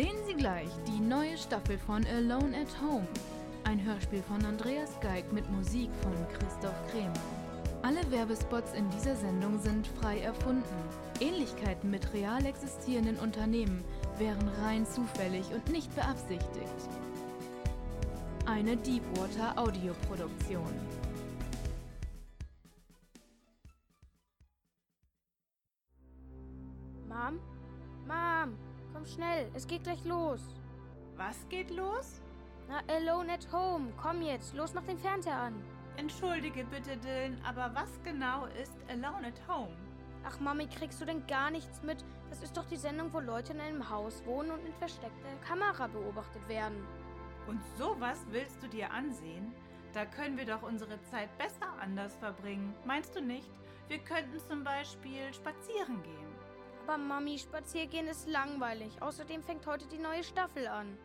Sehen Sie gleich die neue Staffel von Alone at Home. Ein Hörspiel von Andreas Geig mit Musik von Christoph Kremer. Alle Werbespots in dieser Sendung sind frei erfunden. Ähnlichkeiten mit real existierenden Unternehmen wären rein zufällig und nicht beabsichtigt. Eine Deepwater Audioproduktion. Komm schnell, es geht gleich los. Was geht los? Na, Alone at Home, komm jetzt, los, mach den Fernseher an. Entschuldige bitte, Dylan, aber was genau ist Alone at Home? Ach, Mami, kriegst du denn gar nichts mit? Das ist doch die Sendung, wo Leute in einem Haus wohnen und in versteckter Kamera beobachtet werden. Und sowas willst du dir ansehen? Da können wir doch unsere Zeit besser anders verbringen. Meinst du nicht? Wir könnten zum Beispiel spazieren gehen. Aber Mami, Spaziergehen ist langweilig. Außerdem fängt heute die neue Staffel an.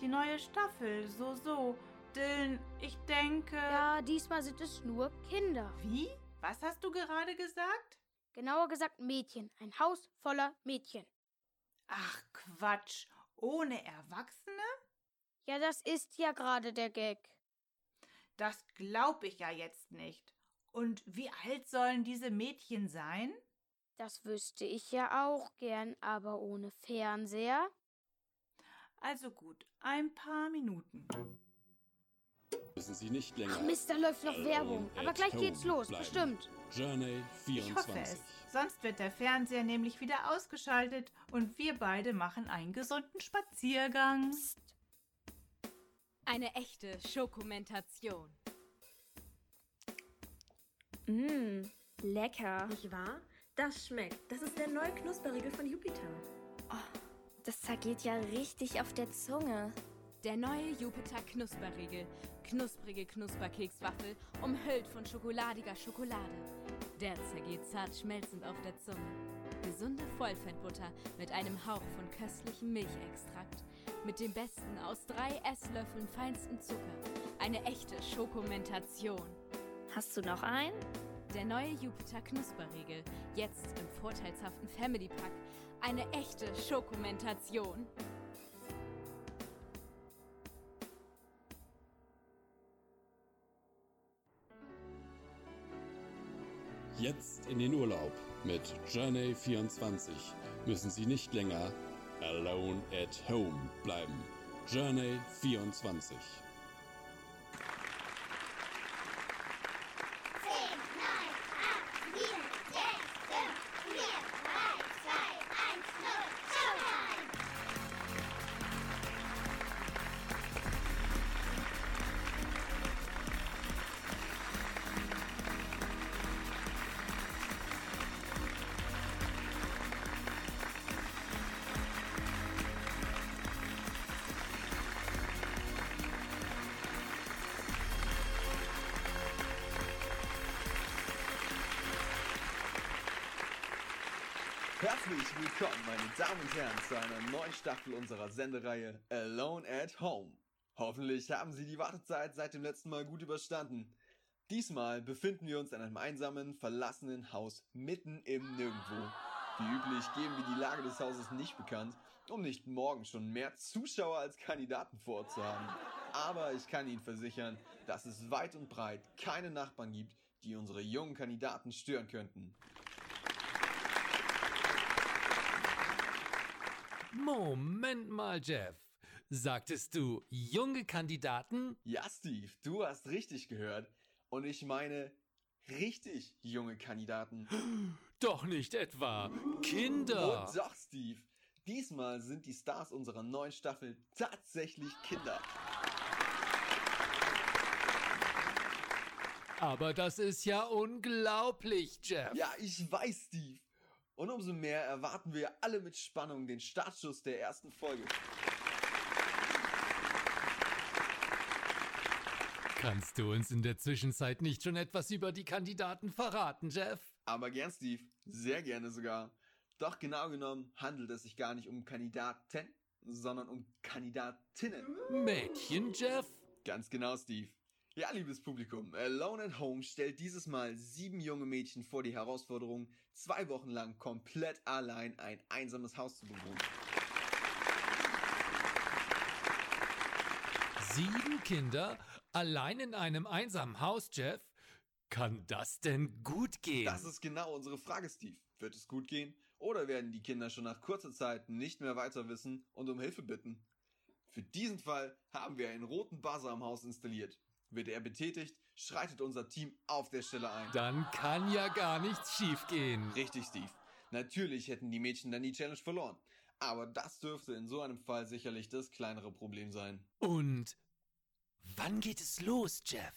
Die neue Staffel, so, so. Dylan, ich denke. Ja, diesmal sind es nur Kinder. Wie? Was hast du gerade gesagt? Genauer gesagt Mädchen. Ein Haus voller Mädchen. Ach Quatsch. Ohne Erwachsene? Ja, das ist ja gerade der Gag. Das glaub ich ja jetzt nicht. Und wie alt sollen diese Mädchen sein? Das wüsste ich ja auch gern, aber ohne Fernseher. Also gut, ein paar Minuten. Müssen Sie nicht länger. Ach Mist, da läuft noch Werbung. Aber gleich geht's los, bleiben. bestimmt. Journey Ich hoffe 24. es. Sonst wird der Fernseher nämlich wieder ausgeschaltet und wir beide machen einen gesunden Spaziergang. Eine echte Schokomentation. Mmm, lecker. Nicht wahr? Das schmeckt. Das ist der neue Knusperriegel von Jupiter. Das zergeht ja richtig auf der Zunge. Der neue Jupiter Knusperriegel. Knusprige Knusperkekswaffel, umhüllt von schokoladiger Schokolade. Der zergeht zart schmelzend auf der Zunge. Gesunde Vollfettbutter mit einem Hauch von köstlichem Milchextrakt. Mit dem besten aus drei Esslöffeln feinsten Zucker. Eine echte Schokomentation. Hast du noch einen? Der neue Jupiter Knusperriegel. Jetzt im vorteilshaften Family Pack. Eine echte Schokomentation. Jetzt in den Urlaub mit Journey 24 müssen Sie nicht länger alone at home bleiben. Journey 24. willkommen, meine Damen und Herren, zu einer neuen Staffel unserer Sendereihe Alone at Home. Hoffentlich haben Sie die Wartezeit seit dem letzten Mal gut überstanden. Diesmal befinden wir uns in einem einsamen, verlassenen Haus mitten im Nirgendwo. Wie üblich geben wir die Lage des Hauses nicht bekannt, um nicht morgen schon mehr Zuschauer als Kandidaten vorzuhaben. Aber ich kann Ihnen versichern, dass es weit und breit keine Nachbarn gibt, die unsere jungen Kandidaten stören könnten. Moment mal, Jeff. Sagtest du junge Kandidaten? Ja, Steve, du hast richtig gehört. Und ich meine richtig junge Kandidaten. Doch nicht etwa Kinder. Und doch, Steve, diesmal sind die Stars unserer neuen Staffel tatsächlich Kinder. Aber das ist ja unglaublich, Jeff. Ja, ich weiß, Steve. Und umso mehr erwarten wir alle mit Spannung den Startschuss der ersten Folge. Kannst du uns in der Zwischenzeit nicht schon etwas über die Kandidaten verraten, Jeff? Aber gern, Steve. Sehr gerne sogar. Doch genau genommen handelt es sich gar nicht um Kandidaten, sondern um Kandidatinnen. Mädchen, Jeff? Ganz genau, Steve. Ja, liebes Publikum, Alone at Home stellt dieses Mal sieben junge Mädchen vor die Herausforderung, zwei Wochen lang komplett allein ein einsames Haus zu bewohnen. Sieben Kinder allein in einem einsamen Haus, Jeff? Kann das denn gut gehen? Das ist genau unsere Frage, Steve. Wird es gut gehen? Oder werden die Kinder schon nach kurzer Zeit nicht mehr weiter wissen und um Hilfe bitten? Für diesen Fall haben wir einen roten Buzzer am Haus installiert. Wird er betätigt, schreitet unser Team auf der Stelle ein. Dann kann ja gar nichts schiefgehen. Richtig, Steve. Natürlich hätten die Mädchen dann die Challenge verloren. Aber das dürfte in so einem Fall sicherlich das kleinere Problem sein. Und wann geht es los, Jeff?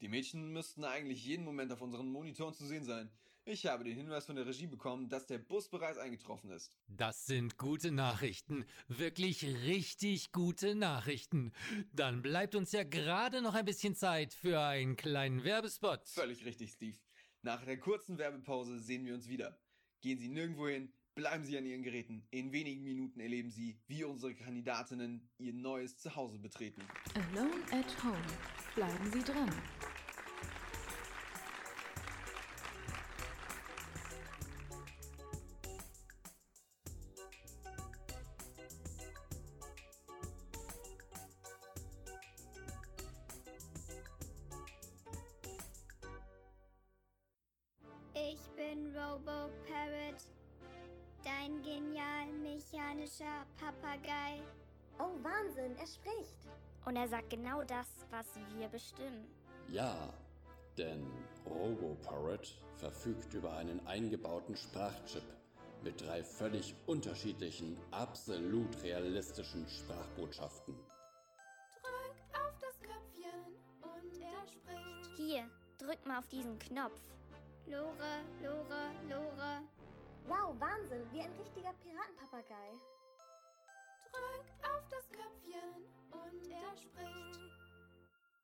Die Mädchen müssten eigentlich jeden Moment auf unseren Monitoren zu sehen sein. Ich habe den Hinweis von der Regie bekommen, dass der Bus bereits eingetroffen ist. Das sind gute Nachrichten. Wirklich richtig gute Nachrichten. Dann bleibt uns ja gerade noch ein bisschen Zeit für einen kleinen Werbespot. Völlig richtig, Steve. Nach der kurzen Werbepause sehen wir uns wieder. Gehen Sie nirgendwo hin, bleiben Sie an Ihren Geräten. In wenigen Minuten erleben Sie, wie unsere Kandidatinnen ihr neues Zuhause betreten. Alone at Home. Bleiben Sie dran. Dein genial mechanischer Papagei. Oh, Wahnsinn, er spricht. Und er sagt genau das, was wir bestimmen. Ja, denn RoboParrot verfügt über einen eingebauten Sprachchip mit drei völlig unterschiedlichen, absolut realistischen Sprachbotschaften. Drück auf das Köpfchen und er spricht. Hier, drück mal auf diesen Knopf. Lore, Lore, Lore. Wow, Wahnsinn, wie ein richtiger Piratenpapagei. Drück auf das Köpfchen und er spricht.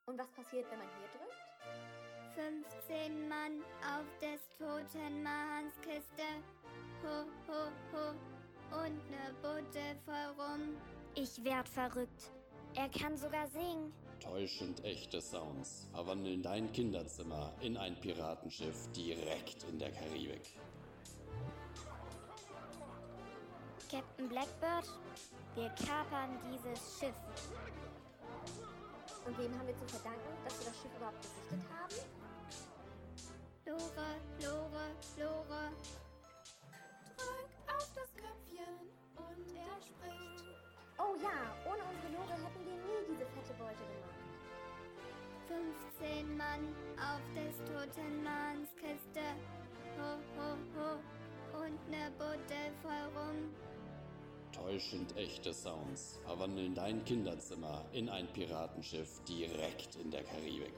Und was passiert, wenn man hier drückt? 15 Mann auf des toten Mahans Kiste. Ho, ho, ho. Und ne Butte voll rum. Ich werd verrückt. Er kann sogar singen. Täuschend echte Sounds verwandeln dein Kinderzimmer in ein Piratenschiff direkt in der Karibik. Captain Blackbird, wir kapern dieses Schiff. Und wem haben wir zu verdanken, dass wir das Schiff überhaupt gesichtet haben? Lore, Lore, Lore. Drück auf das Köpfchen und er spricht. Oh ja, ohne unsere Lore hätten wir nie diese fette Beute gemacht. 15 Mann auf des toten Manns Kiste. Ho, ho, ho. Und ne Butte voll rum. Täuschend echte Sounds verwandeln dein Kinderzimmer in ein Piratenschiff direkt in der Karibik.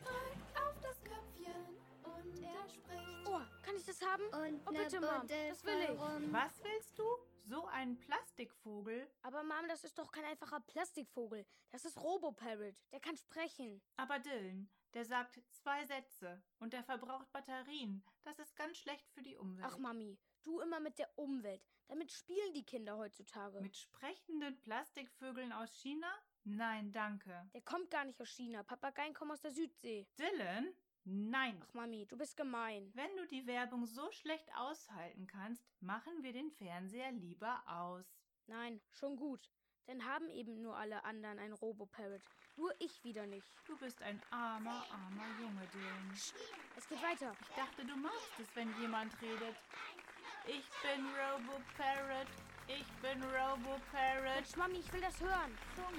Drück auf das Köpfchen und er spricht. Oh, kann ich das haben? Und Oh, bitte, Mom, das will ich. Was willst du? So einen Plastikvogel? Aber Mom, das ist doch kein einfacher Plastikvogel. Das ist Robo-Parrot. Der kann sprechen. Aber Dylan, der sagt zwei Sätze und der verbraucht Batterien. Das ist ganz schlecht für die Umwelt. Ach, Mami, du immer mit der Umwelt. Damit spielen die Kinder heutzutage. Mit sprechenden Plastikvögeln aus China? Nein, danke. der kommt gar nicht aus China. Papageien kommen aus der Südsee. Dylan? Nein. Ach, Mami, du bist gemein. Wenn du die Werbung so schlecht aushalten kannst, machen wir den Fernseher lieber aus. Nein, schon gut. Denn haben eben nur alle anderen ein Robo-Parrot. Nur ich wieder nicht. Du bist ein armer, armer Junge, Dylan. Es geht weiter. Ich dachte, du magst es, wenn jemand redet. Ich bin Robo Parrot. Ich bin Robo Parrot. Mensch, Mami, ich will das hören. Schon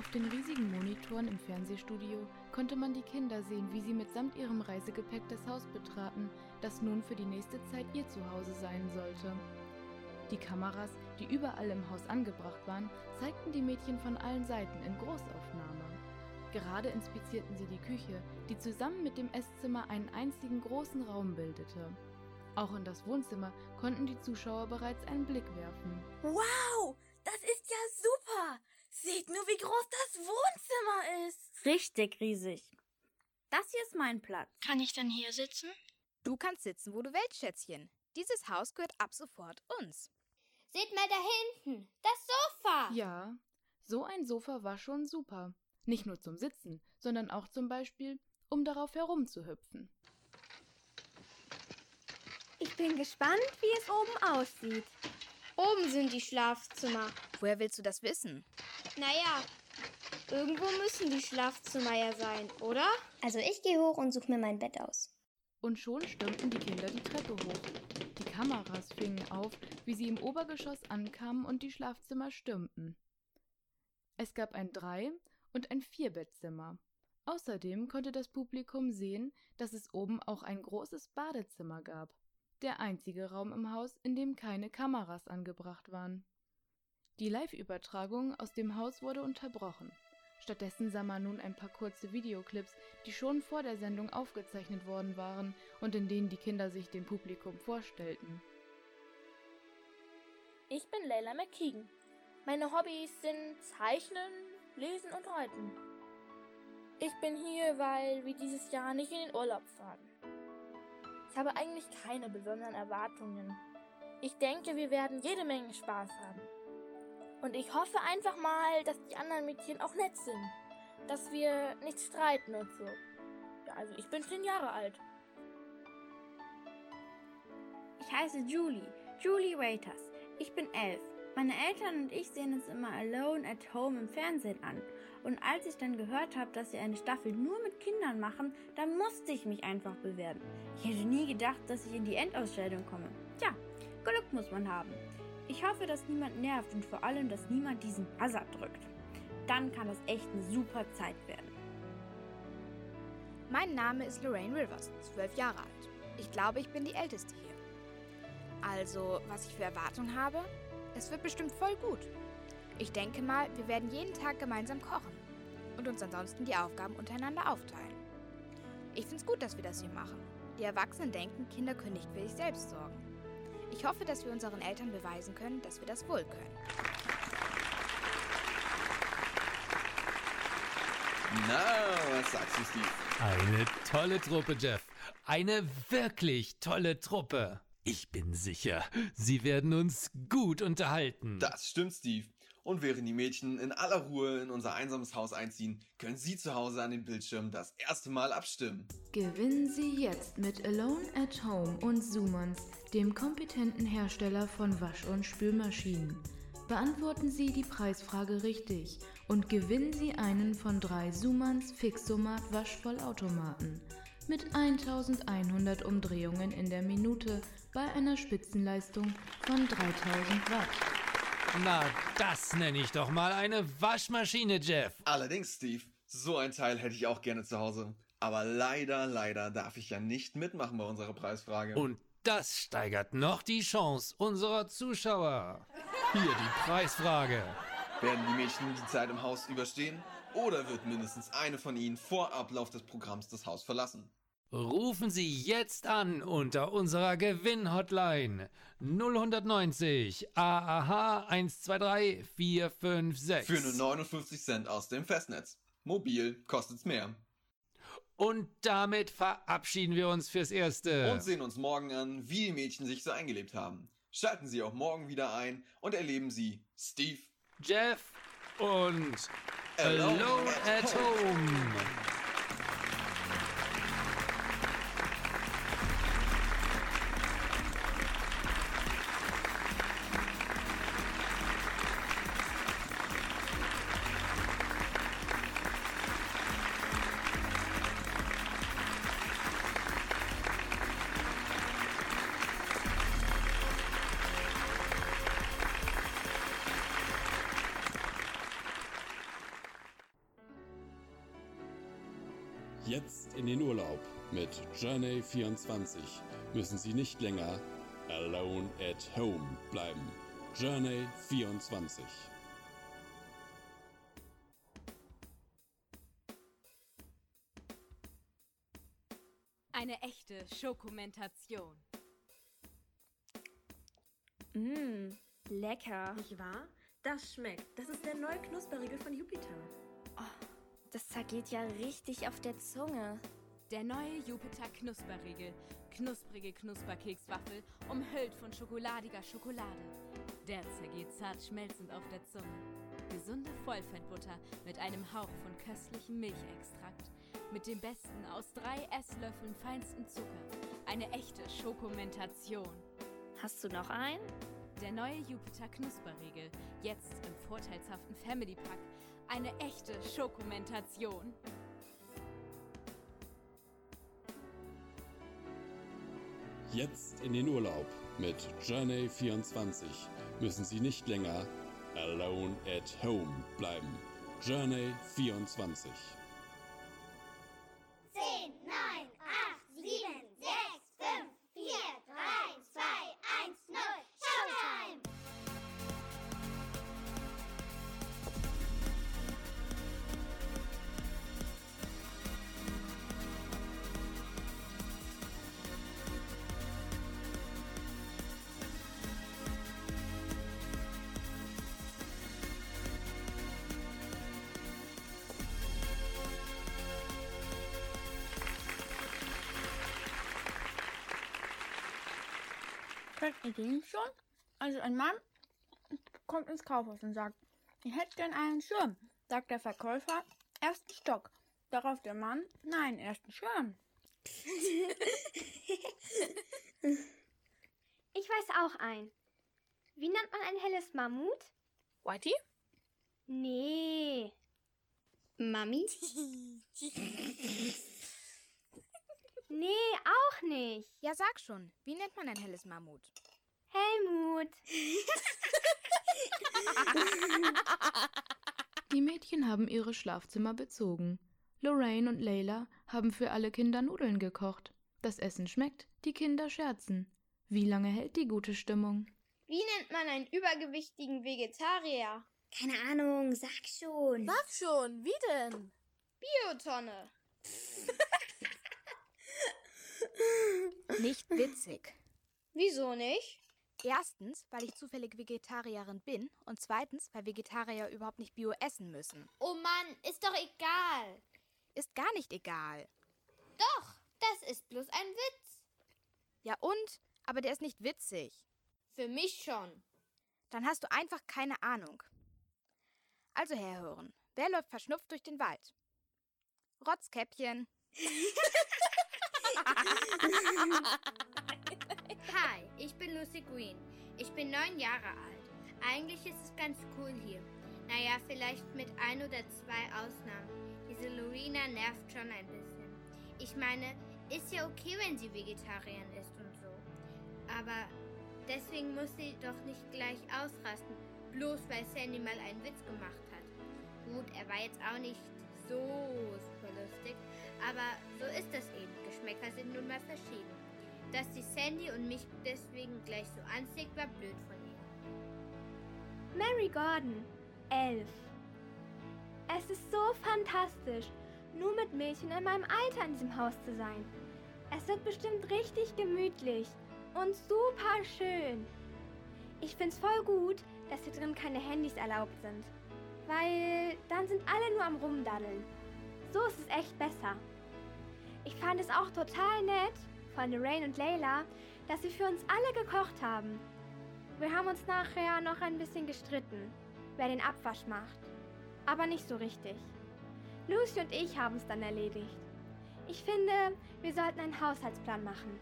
Auf den riesigen Monitoren im Fernsehstudio konnte man die Kinder sehen, wie sie mitsamt ihrem Reisegepäck das Haus betraten, das nun für die nächste Zeit ihr Zuhause sein sollte. Die Kameras, die überall im Haus angebracht waren, zeigten die Mädchen von allen Seiten in Großaufnahme. Gerade inspizierten sie die Küche, die zusammen mit dem Esszimmer einen einzigen großen Raum bildete. Auch in das Wohnzimmer konnten die Zuschauer bereits einen Blick werfen. Wow, groß das Wohnzimmer ist. Richtig riesig. Das hier ist mein Platz. Kann ich denn hier sitzen? Du kannst sitzen, wo du willst, Schätzchen. Dieses Haus gehört ab sofort uns. Seht mal da hinten, das Sofa. Ja, so ein Sofa war schon super. Nicht nur zum Sitzen, sondern auch zum Beispiel, um darauf herumzuhüpfen. Ich bin gespannt, wie es oben aussieht. Oben sind die Schlafzimmer. Woher willst du das wissen? Naja, irgendwo müssen die Schlafzimmer ja sein, oder? Also ich gehe hoch und suche mir mein Bett aus. Und schon stürmten die Kinder die Treppe hoch. Die Kameras fingen auf, wie sie im Obergeschoss ankamen und die Schlafzimmer stürmten. Es gab ein Drei- und ein Vierbettzimmer. Außerdem konnte das Publikum sehen, dass es oben auch ein großes Badezimmer gab. Der einzige Raum im Haus, in dem keine Kameras angebracht waren. Die Live-Übertragung aus dem Haus wurde unterbrochen. Stattdessen sah man nun ein paar kurze Videoclips, die schon vor der Sendung aufgezeichnet worden waren und in denen die Kinder sich dem Publikum vorstellten. Ich bin Leila McKeegan. Meine Hobbys sind Zeichnen, Lesen und Reiten. Ich bin hier, weil wir dieses Jahr nicht in den Urlaub fahren. Ich habe eigentlich keine besonderen Erwartungen. Ich denke, wir werden jede Menge Spaß haben. Und ich hoffe einfach mal, dass die anderen Mädchen auch nett sind. Dass wir nicht streiten und so. Ja, also ich bin zehn Jahre alt. Ich heiße Julie, Julie Waiters. Ich bin elf. Meine Eltern und ich sehen uns immer Alone at Home im Fernsehen an. Und als ich dann gehört habe, dass sie eine Staffel nur mit Kindern machen, dann musste ich mich einfach bewerben. Ich hätte nie gedacht, dass ich in die Endausstellung komme. Tja, Glück muss man haben. Ich hoffe, dass niemand nervt und vor allem, dass niemand diesen Buzzer drückt. Dann kann das echt eine super Zeit werden. Mein Name ist Lorraine Rivers, zwölf Jahre alt. Ich glaube, ich bin die Älteste hier. Also, was ich für Erwartungen habe? Es wird bestimmt voll gut. Ich denke mal, wir werden jeden Tag gemeinsam kochen und uns ansonsten die Aufgaben untereinander aufteilen. Ich finde es gut, dass wir das hier machen. Die Erwachsenen denken, Kinder können nicht für sich selbst sorgen. Ich hoffe, dass wir unseren Eltern beweisen können, dass wir das wohl können. Na, was sagst du, Steve? Eine tolle Truppe, Jeff. Eine wirklich tolle Truppe. Ich bin sicher, sie werden uns gut unterhalten. Das stimmt, Steve. Und während die Mädchen in aller Ruhe in unser einsames Haus einziehen, können Sie zu Hause an den Bildschirm das erste Mal abstimmen. Gewinnen Sie jetzt mit Alone at Home und Zoomans, dem kompetenten Hersteller von Wasch- und Spülmaschinen. Beantworten Sie die Preisfrage richtig und gewinnen Sie einen von drei Zoomans Fixomat Waschvollautomaten mit 1100 Umdrehungen in der Minute bei einer Spitzenleistung von 3000 Watt. Na, das nenne ich doch mal eine Waschmaschine, Jeff. Allerdings, Steve, so ein Teil hätte ich auch gerne zu Hause. Aber leider, leider darf ich ja nicht mitmachen bei unserer Preisfrage. Und das steigert noch die Chance unserer Zuschauer. Hier die Preisfrage. Werden die Mädchen die Zeit im Haus überstehen? Oder wird mindestens eine von ihnen vor Ablauf des Programms das Haus verlassen? Rufen Sie jetzt an unter unserer Gewinn-Hotline 0190 AAH 123 456. Für nur 59 Cent aus dem Festnetz. Mobil kostet's mehr. Und damit verabschieden wir uns fürs Erste. Und sehen uns morgen an, wie die Mädchen sich so eingelebt haben. Schalten Sie auch morgen wieder ein und erleben Sie Steve, Jeff und Alone Alone at at Home. Jetzt Journey 24 müssen Sie nicht länger alone at home bleiben. Journey 24. Eine echte Schokomentation. Mmm, lecker. Nicht wahr? Das schmeckt. Das ist der neue Knusperriegel von Jupiter. Das zergeht ja richtig auf der Zunge. Der neue Jupiter Knusperriegel. Knusprige Knusperkekswaffel, umhüllt von schokoladiger Schokolade. Der zergeht zart schmelzend auf der Zunge. Gesunde Vollfettbutter mit einem Hauch von köstlichem Milchextrakt. Mit dem besten aus drei Esslöffeln feinsten Zucker. Eine echte Schokomentation. Hast du noch einen? Der neue Jupiter Knusperriegel. Jetzt im vorteilshaften Family Pack. Eine echte Schokomentation. Jetzt in den Urlaub mit Journey24 müssen Sie nicht länger alone at home bleiben. Journey24 ins Kaufhaus und sagt, ich hätte gern einen Schirm. Sagt der Verkäufer, ersten Stock. Darauf der Mann, nein, ersten Schirm. Ich weiß auch ein. Wie nennt man ein helles Mammut? Whitey? Nee. Mami? Nee, auch nicht. Ja, sag schon. Wie nennt man ein helles Mammut? Helmut. Die Mädchen haben ihre Schlafzimmer bezogen. Lorraine und Layla haben für alle Kinder Nudeln gekocht. Das Essen schmeckt, die Kinder scherzen. Wie lange hält die gute Stimmung? Wie nennt man einen übergewichtigen Vegetarier? Keine Ahnung, sag schon. Sag schon, wie denn? Biotonne. Nicht witzig. Wieso nicht? Erstens, weil ich zufällig Vegetarierin bin und zweitens, weil Vegetarier überhaupt nicht Bio essen müssen. Oh Mann, ist doch egal. Ist gar nicht egal. Doch, das ist bloß ein Witz. Ja und? Aber der ist nicht witzig. Für mich schon. Dann hast du einfach keine Ahnung. Also herhören. Wer läuft verschnupft durch den Wald? Rotzkäppchen. Hi, ich bin Lucy Green. Ich bin neun Jahre alt. Eigentlich ist es ganz cool hier. Naja, vielleicht mit ein oder zwei Ausnahmen. Diese Lorena nervt schon ein bisschen. Ich meine, ist ja okay, wenn sie Vegetarierin ist und so. Aber deswegen muss sie doch nicht gleich ausrasten, bloß weil Sandy mal einen Witz gemacht hat. Gut, er war jetzt auch nicht so super lustig, aber so ist das eben. Geschmäcker sind nun mal verschieden. Dass die Sandy und mich deswegen gleich so war blöd von ihr. Mary Gordon, elf. Es ist so fantastisch, nur mit Mädchen in meinem Alter in diesem Haus zu sein. Es wird bestimmt richtig gemütlich und super schön. Ich find's voll gut, dass hier drin keine Handys erlaubt sind. Weil dann sind alle nur am Rumdaddeln. So ist es echt besser. Ich fand es auch total nett von Lorraine und Layla, dass sie für uns alle gekocht haben. Wir haben uns nachher noch ein bisschen gestritten, wer den Abwasch macht. Aber nicht so richtig. Lucy und ich haben es dann erledigt. Ich finde, wir sollten einen Haushaltsplan machen.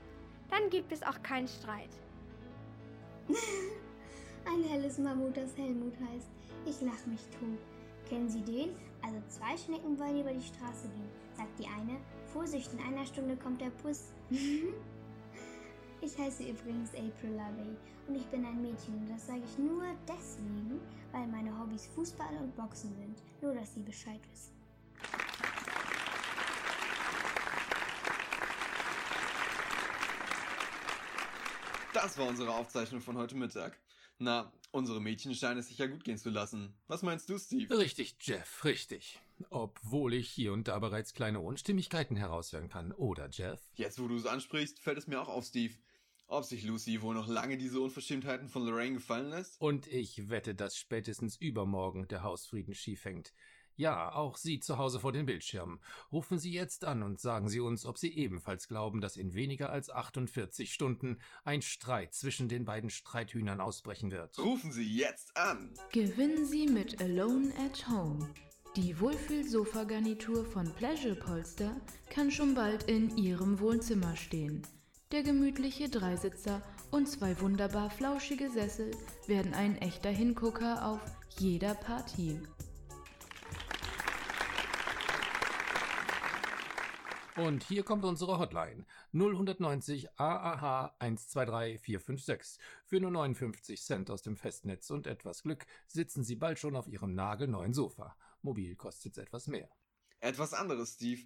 Dann gibt es auch keinen Streit. Ein helles Mammut, das Helmut heißt. Ich lach mich tot. Kennen Sie den? Also zwei Schnecken wollen über die Straße gehen. Sagt die eine, Vorsicht, in einer Stunde kommt der Bus. ich heiße übrigens April LaVey und ich bin ein Mädchen und das sage ich nur deswegen, weil meine Hobbys Fußball und Boxen sind. Nur, dass Sie Bescheid wissen. Das war unsere Aufzeichnung von heute Mittag. Na, unsere Mädchen scheinen es sich ja gut gehen zu lassen. Was meinst du, Steve? Richtig, Jeff, richtig. Obwohl ich hier und da bereits kleine Unstimmigkeiten heraushören kann, oder, Jeff? Jetzt, wo du es ansprichst, fällt es mir auch auf, Steve. Ob sich Lucy wohl noch lange diese Unverschämtheiten von Lorraine gefallen lässt? Und ich wette, dass spätestens übermorgen der Hausfrieden schief hängt. Ja, auch Sie zu Hause vor den Bildschirmen. Rufen Sie jetzt an und sagen Sie uns, ob Sie ebenfalls glauben, dass in weniger als 48 Stunden ein Streit zwischen den beiden Streithühnern ausbrechen wird. Rufen Sie jetzt an! Gewinnen Sie mit Alone at Home. Die Wohlfühl-Sofa-Garnitur von Pleasure Polster kann schon bald in Ihrem Wohnzimmer stehen. Der gemütliche Dreisitzer und zwei wunderbar flauschige Sessel werden ein echter Hingucker auf jeder Partie. Und hier kommt unsere Hotline 0190 AAH 123456. Für nur 59 Cent aus dem Festnetz und etwas Glück sitzen Sie bald schon auf Ihrem nagelneuen Sofa. Mobil kostet's etwas mehr. Etwas anderes, Steve.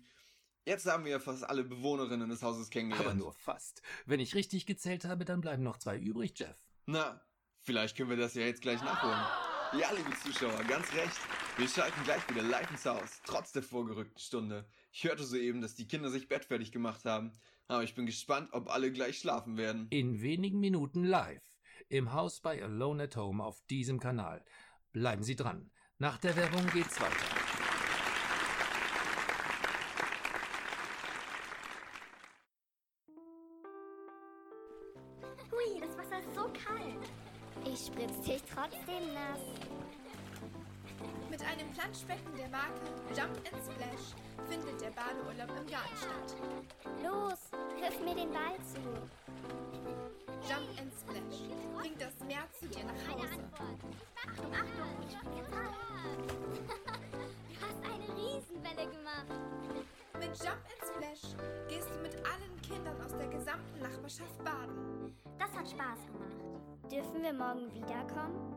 Jetzt haben wir fast alle Bewohnerinnen des Hauses kennengelernt. Aber nur fast. Wenn ich richtig gezählt habe, dann bleiben noch zwei übrig, Jeff. Na, vielleicht können wir das ja jetzt gleich nachholen. Ja, liebe Zuschauer, ganz recht. Wir schalten gleich wieder live ins Haus, trotz der vorgerückten Stunde. Ich hörte soeben, dass die Kinder sich bettfertig gemacht haben, aber ich bin gespannt, ob alle gleich schlafen werden. In wenigen Minuten live. Im Haus bei Alone at Home auf diesem Kanal. Bleiben Sie dran. Nach der Werbung geht's weiter. Hui, das Wasser ist so kalt. Ich spritz dich trotzdem nass. Mit einem Planschbecken der Marke Jump and Splash findet der Badeurlaub im Garten statt. Los, wirf mir den Ball zu. Jump and Splash bringt das Meer zu dir nach Hause. Achtung, Achtung, ich rein. Du hast eine Riesenwelle gemacht. Mit Jump and Splash gehst du mit allen Kindern aus der gesamten Nachbarschaft baden. Das hat Spaß gemacht. Dürfen wir morgen wiederkommen?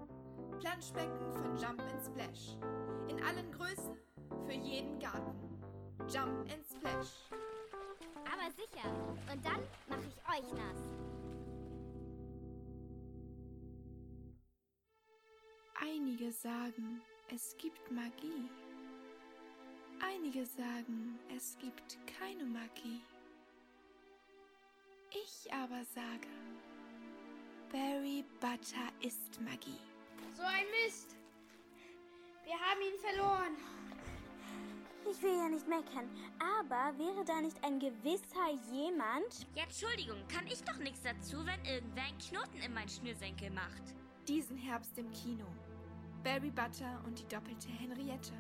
Planschbecken von Jump and Splash. In allen Größen, für jeden Garten. Jump and Splash. Aber sicher. Und dann mache ich euch nass. Einige sagen, es gibt Magie. Einige sagen, es gibt keine Magie. Ich aber sage, Berry Butter ist Magie. So ein Mist. Wir haben ihn verloren. Ich will ja nicht meckern, aber wäre da nicht ein gewisser jemand? Ja, Entschuldigung, kann ich doch nichts dazu, wenn irgendwer einen Knoten in meinen Schnürsenkel macht. Diesen Herbst im Kino. Barry Butter und die doppelte Henriette.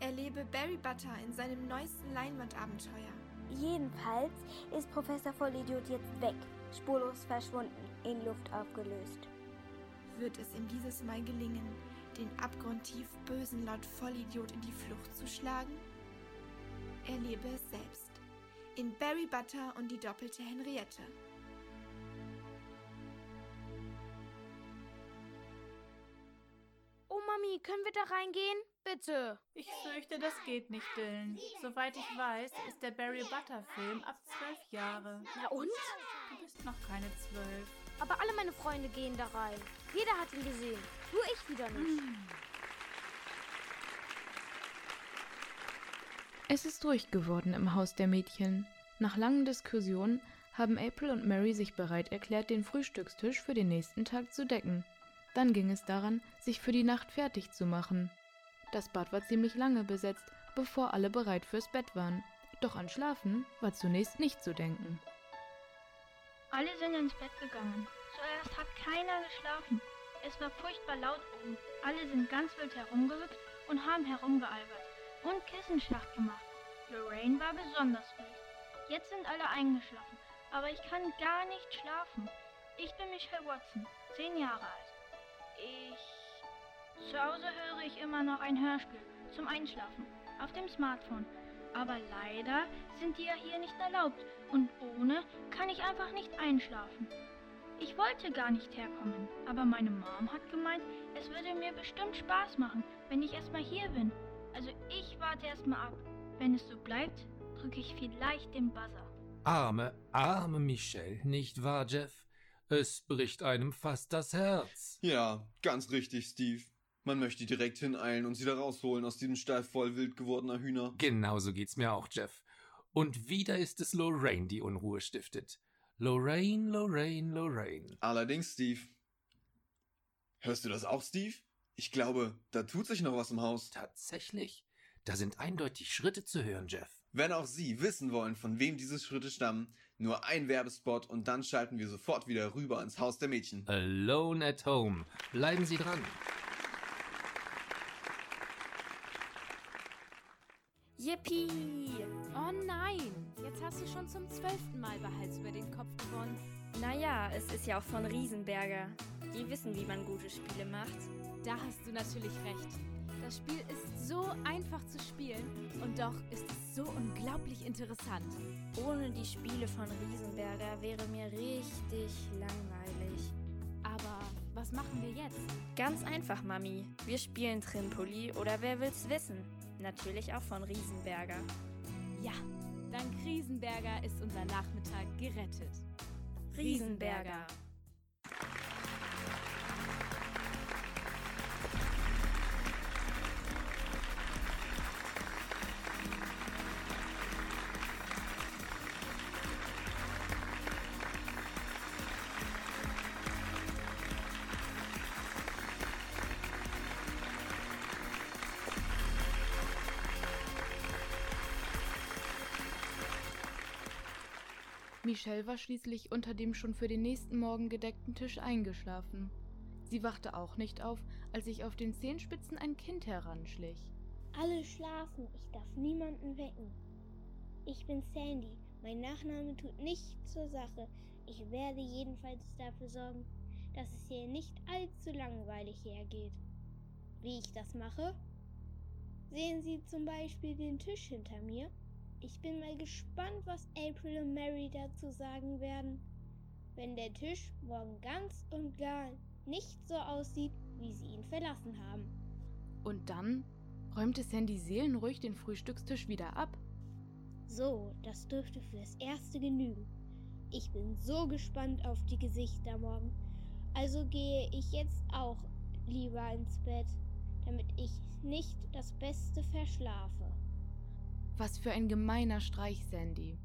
Erlebe Barry Butter in seinem neuesten Leinwandabenteuer. Jedenfalls ist Professor Vollidiot jetzt weg, spurlos verschwunden, in Luft aufgelöst. Wird es ihm dieses Mal gelingen, den abgrundtief bösen Lord Vollidiot in die Flucht zu schlagen? Erlebe es selbst. In Barry Butter und die doppelte Henriette. Oh Mami, können wir da reingehen? Bitte. Ich fürchte, das geht nicht, Dylan. Soweit ich weiß, ist der Barry Butter Film ab zwölf Jahre. Na und? Du bist noch keine zwölf. Aber alle meine Freunde gehen da rein. Jeder hat ihn gesehen. Nur ich wieder nicht. Es ist ruhig geworden im Haus der Mädchen. Nach langen Diskussionen haben April und Mary sich bereit erklärt, den Frühstückstisch für den nächsten Tag zu decken. Dann ging es daran, sich für die Nacht fertig zu machen. Das Bad war ziemlich lange besetzt, bevor alle bereit fürs Bett waren. Doch an Schlafen war zunächst nicht zu denken. Alle sind ins Bett gegangen. Zuerst hat keiner geschlafen. Es war furchtbar laut oben. Alle sind ganz wild herumgehüpft und haben herumgealbert und Kissenschlacht gemacht. Lorraine war besonders wild. Jetzt sind alle eingeschlafen, aber ich kann gar nicht schlafen. Ich bin Michelle Watson, zehn Jahre alt. Ich. Zu Hause höre ich immer noch ein Hörspiel zum Einschlafen auf dem Smartphone. Aber leider sind die ja hier nicht erlaubt und ohne kann ich einfach nicht einschlafen. Ich wollte gar nicht herkommen, aber meine Mom hat gemeint, es würde mir bestimmt Spaß machen, wenn ich erstmal hier bin. Also ich warte erstmal ab. Wenn es so bleibt, drücke ich vielleicht den Buzzer. Arme, arme Michelle, nicht wahr, Jeff? Es bricht einem fast das Herz. Ja, ganz richtig, Steve. Man möchte direkt hineilen und sie da rausholen aus diesem Stall voll wild gewordener Hühner. Genauso geht's mir auch, Jeff. Und wieder ist es Lorraine, die Unruhe stiftet. Lorraine, Lorraine, Lorraine. Allerdings, Steve. Hörst du das auch, Steve? Ich glaube, da tut sich noch was im Haus. Tatsächlich. Da sind eindeutig Schritte zu hören, Jeff. Wenn auch Sie wissen wollen, von wem diese Schritte stammen, nur ein Werbespot und dann schalten wir sofort wieder rüber ins Haus der Mädchen. Alone at Home. Bleiben Sie dran. Yippie! Oh nein! Jetzt hast du schon zum zwölften Mal Behals über den Kopf gewonnen. Naja, es ist ja auch von Riesenberger. Die wissen, wie man gute Spiele macht. Da hast du natürlich recht. Das Spiel ist so einfach zu spielen und doch ist es so unglaublich interessant. Ohne die Spiele von Riesenberger wäre mir richtig langweilig. Aber was machen wir jetzt? Ganz einfach, Mami. Wir spielen Trimpoli oder wer will's wissen? Natürlich auch von Riesenberger. Ja, dank Riesenberger ist unser Nachmittag gerettet. Riesenberger. Michelle war schließlich unter dem schon für den nächsten Morgen gedeckten Tisch eingeschlafen. Sie wachte auch nicht auf, als sich auf den Zehenspitzen ein Kind heranschlich. Alle schlafen, ich darf niemanden wecken. Ich bin Sandy, mein Nachname tut nichts zur Sache. Ich werde jedenfalls dafür sorgen, dass es hier nicht allzu langweilig hergeht. Wie ich das mache? Sehen Sie zum Beispiel den Tisch hinter mir? Ich bin mal gespannt, was April und Mary dazu sagen werden, wenn der Tisch morgen ganz und gar nicht so aussieht, wie sie ihn verlassen haben. Und dann räumte Sandy seelenruhig den Frühstückstisch wieder ab. So, das dürfte fürs Erste genügen. Ich bin so gespannt auf die Gesichter morgen. Also gehe ich jetzt auch lieber ins Bett, damit ich nicht das Beste verschlafe. Was für ein gemeiner Streich, Sandy.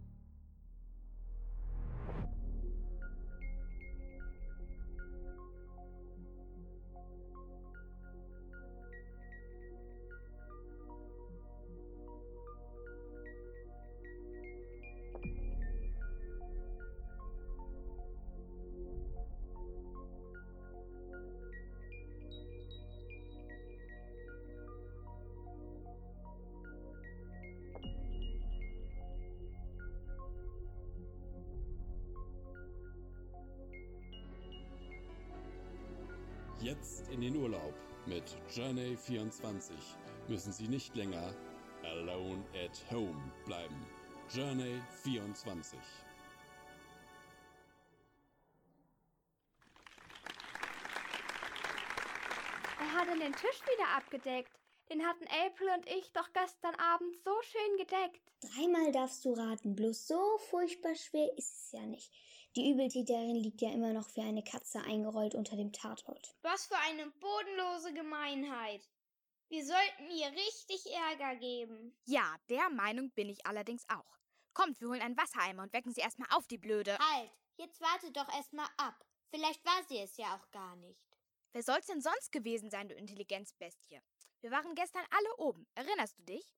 Jetzt in den Urlaub mit Journey 24 müssen Sie nicht länger alone at home bleiben. Journey 24. Er hat den Tisch wieder abgedeckt. Den hatten April und ich doch gestern Abend so schön gedeckt. Dreimal darfst du raten, bloß so furchtbar schwer ist es ja nicht. Die Übeltäterin liegt ja immer noch wie eine Katze eingerollt unter dem Tatort. Was für eine bodenlose Gemeinheit. Wir sollten ihr richtig Ärger geben. Ja, der Meinung bin ich allerdings auch. Kommt, wir holen einen Wassereimer und wecken sie erstmal auf, die Blöde. Halt, jetzt warte doch erstmal ab. Vielleicht war sie es ja auch gar nicht. Wer soll's denn sonst gewesen sein, du Intelligenzbestie? Wir waren gestern alle oben, erinnerst du dich?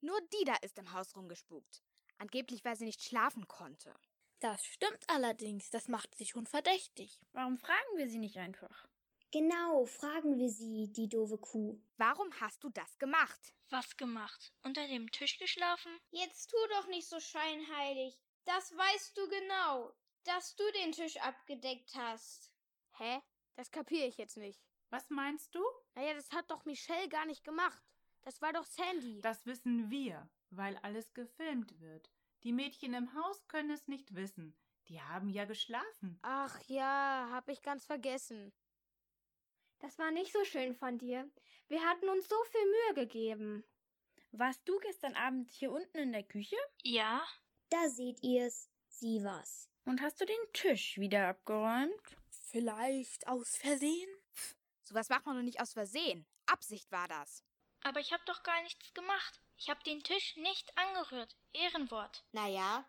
Nur Dida ist im Haus rumgespukt. Angeblich, weil sie nicht schlafen konnte. Das stimmt allerdings, das macht sie schon verdächtig. Warum fragen wir sie nicht einfach? Genau, fragen wir sie, die doofe Kuh. Warum hast du das gemacht? Was gemacht? Unter dem Tisch geschlafen? Jetzt tu doch nicht so scheinheilig. Das weißt du genau, dass du den Tisch abgedeckt hast. Hä? Das kapiere ich jetzt nicht. Was meinst du? Naja, das hat doch Michelle gar nicht gemacht. Das war doch Sandy. Das wissen wir, weil alles gefilmt wird. Die Mädchen im Haus können es nicht wissen. Die haben ja geschlafen. Ach ja, hab ich ganz vergessen. Das war nicht so schön von dir. Wir hatten uns so viel Mühe gegeben. Warst du gestern Abend hier unten in der Küche? Ja. Da seht ihr's. Sie war's. Und hast du den Tisch wieder abgeräumt? Vielleicht aus Versehen? Pff, sowas macht man doch nicht aus Versehen. Absicht war das. Aber ich hab doch gar nichts gemacht. Ich hab den Tisch nicht angerührt. Ehrenwort. Naja,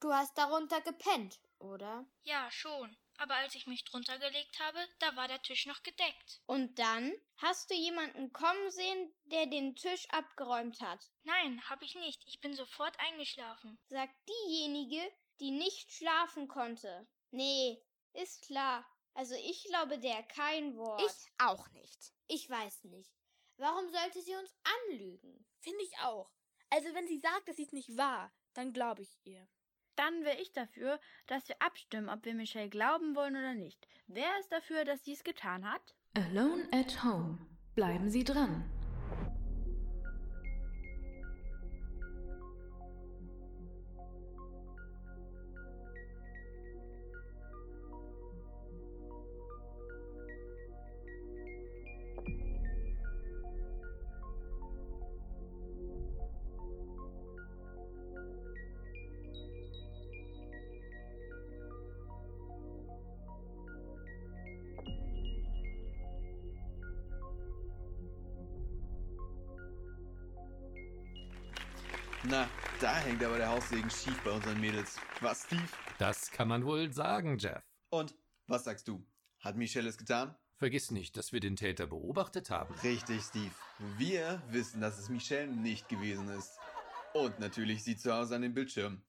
du hast darunter gepennt, oder? Ja, schon. aber als ich mich drunter gelegt habe, da war der Tisch noch gedeckt. Und dann hast du jemanden kommen sehen, der den Tisch abgeräumt hat. Nein, hab ich nicht. Ich bin sofort eingeschlafen. Sagt diejenige, die nicht schlafen konnte. Nee, ist klar. Also ich glaube der kein Wort. Ich auch nicht. Ich weiß nicht. Warum sollte sie uns anlügen? Finde ich auch. Also wenn sie sagt, dass sie es nicht war, dann glaube ich ihr. Dann wäre ich dafür, dass wir abstimmen, ob wir Michelle glauben wollen oder nicht. Wer ist dafür, dass sie es getan hat? Alone at Home. Bleiben Sie dran. Da aber der Haussegen schief bei unseren Mädels. Was, Steve? Das kann man wohl sagen, Jeff. Und, was sagst du? Hat Michelle es getan? Vergiss nicht, dass wir den Täter beobachtet haben. Richtig, Steve. Wir wissen, dass es Michelle nicht gewesen ist. Und natürlich sie zu Hause an dem Bildschirm.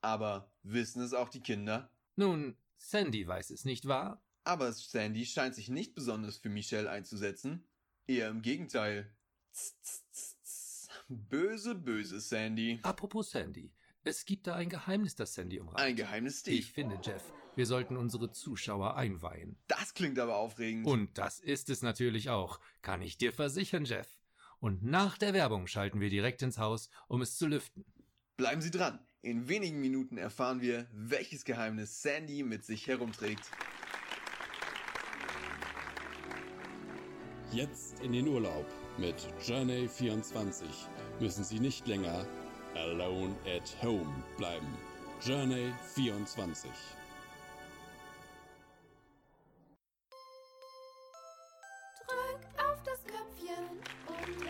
Aber wissen es auch die Kinder? Nun, Sandy weiß es nicht wahr? Aber Sandy scheint sich nicht besonders für Michelle einzusetzen. Eher im Gegenteil. Tss, tss, tss. Böse, böse Sandy. Apropos Sandy. Es gibt da ein Geheimnis, das Sandy umreißt. Ein Geheimnis, Steve. Ich finde, Jeff, wir sollten unsere Zuschauer einweihen. Das klingt aber aufregend. Und das ist es natürlich auch, kann ich dir versichern, Jeff. Und nach der Werbung schalten wir direkt ins Haus, um es zu lüften. Bleiben Sie dran. In wenigen Minuten erfahren wir, welches Geheimnis Sandy mit sich herumträgt. Jetzt in den Urlaub mit Journey 24 müssen Sie nicht länger alone at home bleiben. Journey 24. Drück auf das Köpfchen und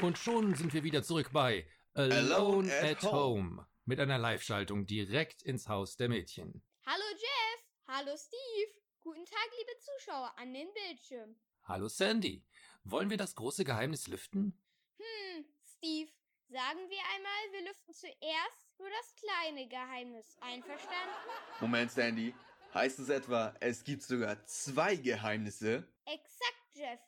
er. Und schon sind wir wieder zurück bei Alone, Alone at, at home. Home. mit einer Live-Schaltung direkt ins Haus der Mädchen. Hallo Jeff. Hallo Steve. Guten Tag, liebe Zuschauer an den Bildschirm. Hallo Sandy, wollen wir das große Geheimnis lüften? Hm, Steve, sagen wir einmal, wir lüften zuerst nur das kleine Geheimnis. Einverstanden? Moment, Sandy. Heißt es etwa, es gibt sogar zwei Geheimnisse? Exakt, Jeff.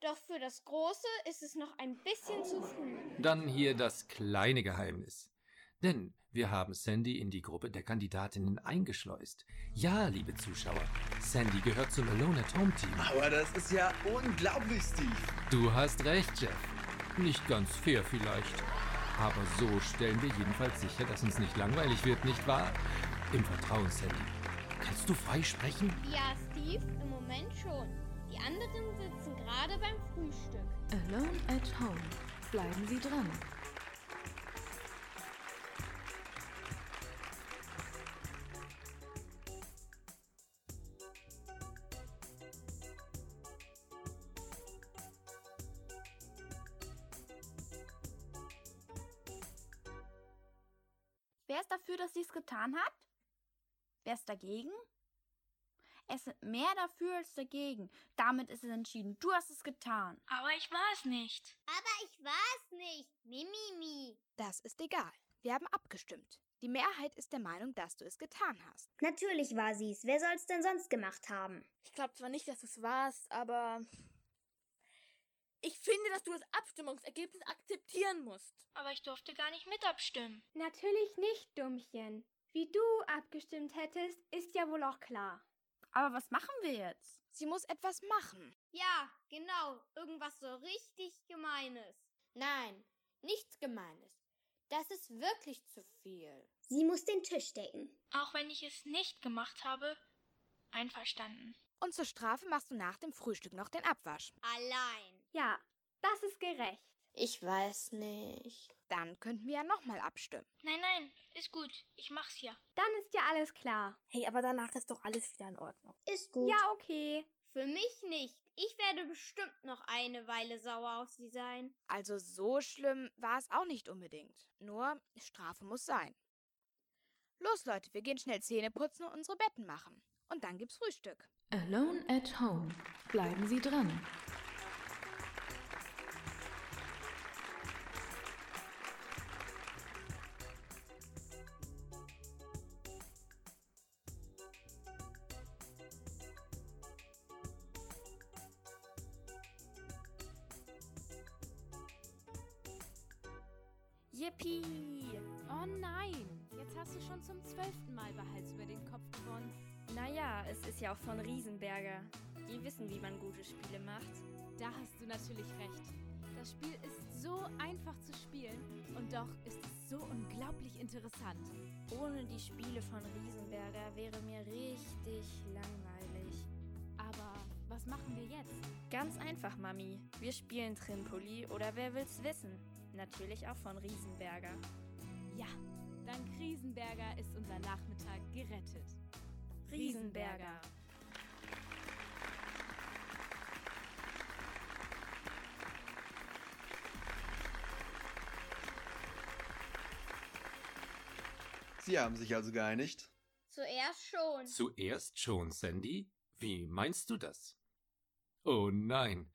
Doch für das große ist es noch ein bisschen zu früh. Dann hier das kleine Geheimnis. Denn wir haben Sandy in die Gruppe der Kandidatinnen eingeschleust. Ja, liebe Zuschauer, Sandy gehört zum Alone at Home Team. Aber das ist ja unglaublich, Steve. Du hast recht, Jeff. Nicht ganz fair vielleicht. Aber so stellen wir jedenfalls sicher, dass uns nicht langweilig wird, nicht wahr? Im Vertrauen, Sandy. Kannst du frei sprechen? Ja, Steve, im Moment schon. Die anderen sitzen gerade beim Frühstück. Alone at Home. Bleiben Sie dran. Dafür, dass sie es getan hat? Wer ist dagegen? Es sind mehr dafür als dagegen. Damit ist es entschieden. Du hast es getan. Aber ich war es nicht. Aber ich war's nicht. Mimimi. Das ist egal. Wir haben abgestimmt. Die Mehrheit ist der Meinung, dass du es getan hast. Natürlich war sie's. Wer soll's denn sonst gemacht haben? Ich glaube zwar nicht, dass du es warst, aber ich finde, dass du das Abstimmungsergebnis akzeptieren musst. Aber ich durfte gar nicht mit abstimmen. Natürlich nicht, Dummchen. Wie du abgestimmt hättest, ist ja wohl auch klar. Aber was machen wir jetzt? Sie muss etwas machen. Ja, genau. Irgendwas so richtig Gemeines. Nein, nichts Gemeines. Das ist wirklich zu viel. Sie muss den Tisch decken. Auch wenn ich es nicht gemacht habe, einverstanden. Und zur Strafe machst du nach dem Frühstück noch den Abwasch. Allein. Ja, das ist gerecht. Ich weiß nicht. Dann könnten wir ja nochmal abstimmen. Nein, nein, ist gut. Ich mach's ja. Dann ist ja alles klar. Hey, aber danach ist doch alles wieder in Ordnung. Ist gut. Ja, okay. Für mich nicht. Ich werde bestimmt noch eine Weile sauer auf sie sein. Also so schlimm war es auch nicht unbedingt. Nur Strafe muss sein. Los, Leute, wir gehen schnell Zähne putzen und unsere Betten machen. Und dann gibt's Frühstück. Alone at Home. Bleiben Sie dran. Mami. Wir spielen Trimpoli oder wer will's wissen? Natürlich auch von Riesenberger. Ja, dank Riesenberger ist unser Nachmittag gerettet. Riesenberger. Sie haben sich also geeinigt? Zuerst schon. Zuerst schon, Sandy? Wie meinst du das? Oh nein.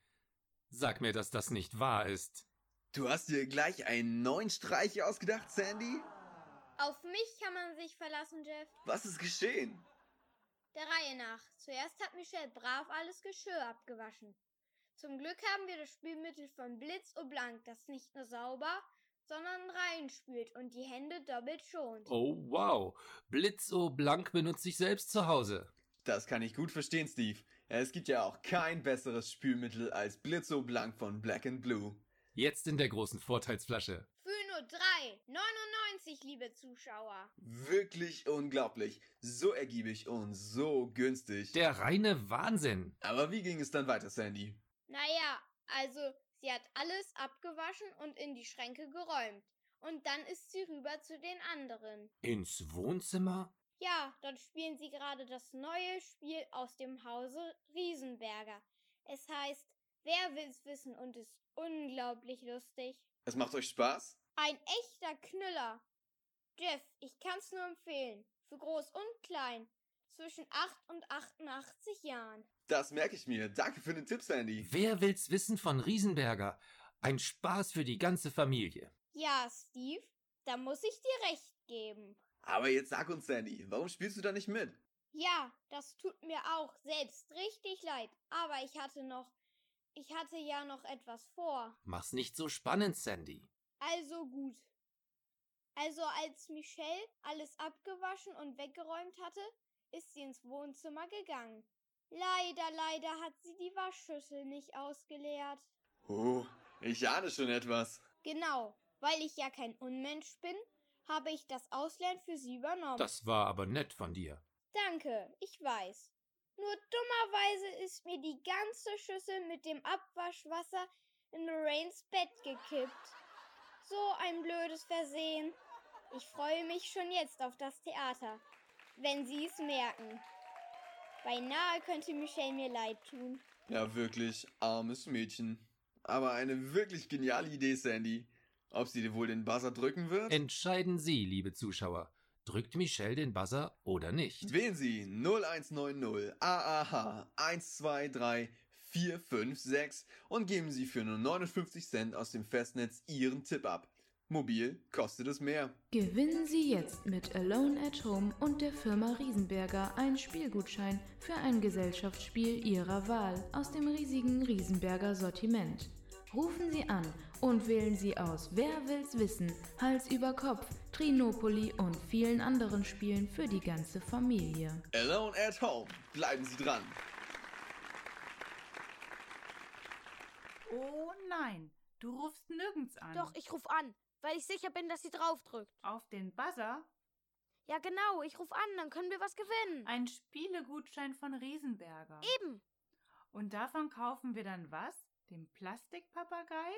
Sag mir, dass das nicht wahr ist. Du hast dir gleich einen neuen Streich ausgedacht, Sandy? Auf mich kann man sich verlassen, Jeff. Was ist geschehen? Der Reihe nach. Zuerst hat Michelle brav alles Geschirr abgewaschen. Zum Glück haben wir das Spülmittel von Blitz Blanc, das nicht nur sauber, sondern reinspült und die Hände doppelt schont. Oh wow. Blitzo Blank benutze ich selbst zu Hause. Das kann ich gut verstehen, Steve. Es gibt ja auch kein besseres Spülmittel als Blitzo Blank von Black and Blue. Jetzt in der großen Vorteilsflasche. Für nur 3,99, liebe Zuschauer. Wirklich unglaublich. So ergiebig und so günstig. Der reine Wahnsinn. Aber wie ging es dann weiter, Sandy? Naja, also sie hat alles abgewaschen und in die Schränke geräumt. Und dann ist sie rüber zu den anderen. Ins Wohnzimmer? Ja, dort spielen sie gerade das neue Spiel aus dem Hause Riesenberger. Es heißt Wer will's wissen und ist unglaublich lustig. Es macht euch Spaß? Ein echter Knüller. Jeff, ich kann's nur empfehlen. Für groß und klein. Zwischen 8 und 88 Jahren. Das merke ich mir. Danke für den Tipp, Sandy. Wer will's wissen von Riesenberger? Ein Spaß für die ganze Familie. Ja, Steve, da muss ich dir recht geben. Aber jetzt sag uns, Sandy, warum spielst du da nicht mit? Ja, das tut mir auch selbst richtig leid. Aber ich hatte noch ich hatte ja noch etwas vor. Mach's nicht so spannend, Sandy. Also gut. Also als Michelle alles abgewaschen und weggeräumt hatte, ist sie ins Wohnzimmer gegangen. Leider, leider hat sie die Waschschüssel nicht ausgeleert. Oh, ich ahne schon etwas. Genau, weil ich ja kein Unmensch bin, habe ich das Ausleeren für sie übernommen. Das war aber nett von dir. Danke, ich weiß. Nur dummerweise ist mir die ganze Schüssel mit dem Abwaschwasser in Lorraines Bett gekippt. So ein blödes Versehen. Ich freue mich schon jetzt auf das Theater, wenn Sie es merken. Beinahe könnte Michelle mir leid tun. Ja, wirklich, armes Mädchen. Aber eine wirklich geniale Idee, Sandy. Ob sie dir wohl den Buzzer drücken wird? Entscheiden Sie, liebe Zuschauer. Drückt Michelle den Buzzer oder nicht? Wählen Sie 0190 AAH 123 456 und geben Sie für nur 59 Cent aus dem Festnetz Ihren Tipp ab. Mobil kostet es mehr. Gewinnen Sie jetzt mit Alone at Home und der Firma Riesenberger einen Spielgutschein für ein Gesellschaftsspiel Ihrer Wahl aus dem riesigen Riesenberger Sortiment. Rufen Sie an und wählen Sie aus Wer will's wissen, Hals über Kopf, Trinopoli und vielen anderen Spielen für die ganze Familie. Alone at Home. Bleiben Sie dran. Oh nein, du rufst nirgends an. Doch, ich ruf an, weil ich sicher bin, dass sie draufdrückt. Auf den Buzzer? Ja, genau, ich ruf an, dann können wir was gewinnen. Ein Spielegutschein von Riesenberger. Eben. Und davon kaufen wir dann was? Den Plastikpapagei?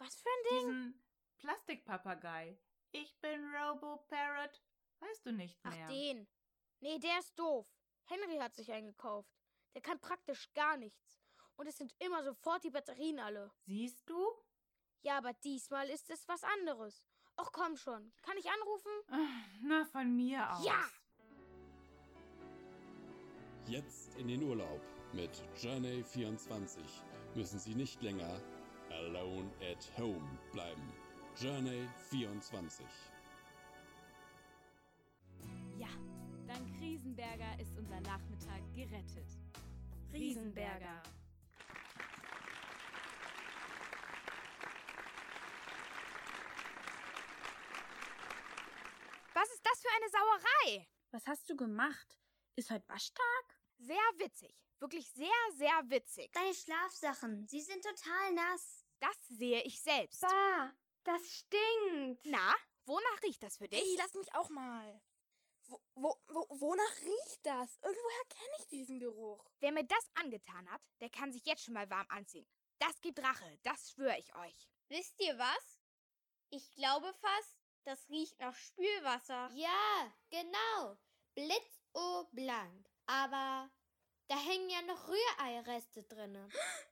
Was für ein Ding? Diesen Plastikpapagei. Ich bin Robo Parrot. Weißt du nicht mehr. Ach, den. Nee, der ist doof. Henry hat sich eingekauft. Der kann praktisch gar nichts. Und es sind immer sofort die Batterien alle. Siehst du? Ja, aber diesmal ist es was anderes. Och komm schon. Kann ich anrufen? Na, von mir aus. Ja! Jetzt in den Urlaub mit Journey24 müssen Sie nicht länger alone at home bleiben. Journey24. Ja, dank Riesenberger ist unser Nachmittag gerettet. Riesenberger. Was ist das für eine Sauerei? Was hast du gemacht? Ist heute Waschtag? Sehr witzig. Wirklich sehr, sehr witzig. Deine Schlafsachen, sie sind total nass. Das sehe ich selbst. Bah, das stinkt. Na, wonach riecht das für dich? Hey, lass mich auch mal. Wo, wo, wo, wonach riecht das? Irgendwoher kenne ich diesen Geruch. Wer mir das angetan hat, der kann sich jetzt schon mal warm anziehen. Das gibt Rache, das schwöre ich euch. Wisst ihr was? Ich glaube fast, das riecht nach Spülwasser. Ja, genau. Blitzoblank. Aber da hängen ja noch Rühreireste drinne.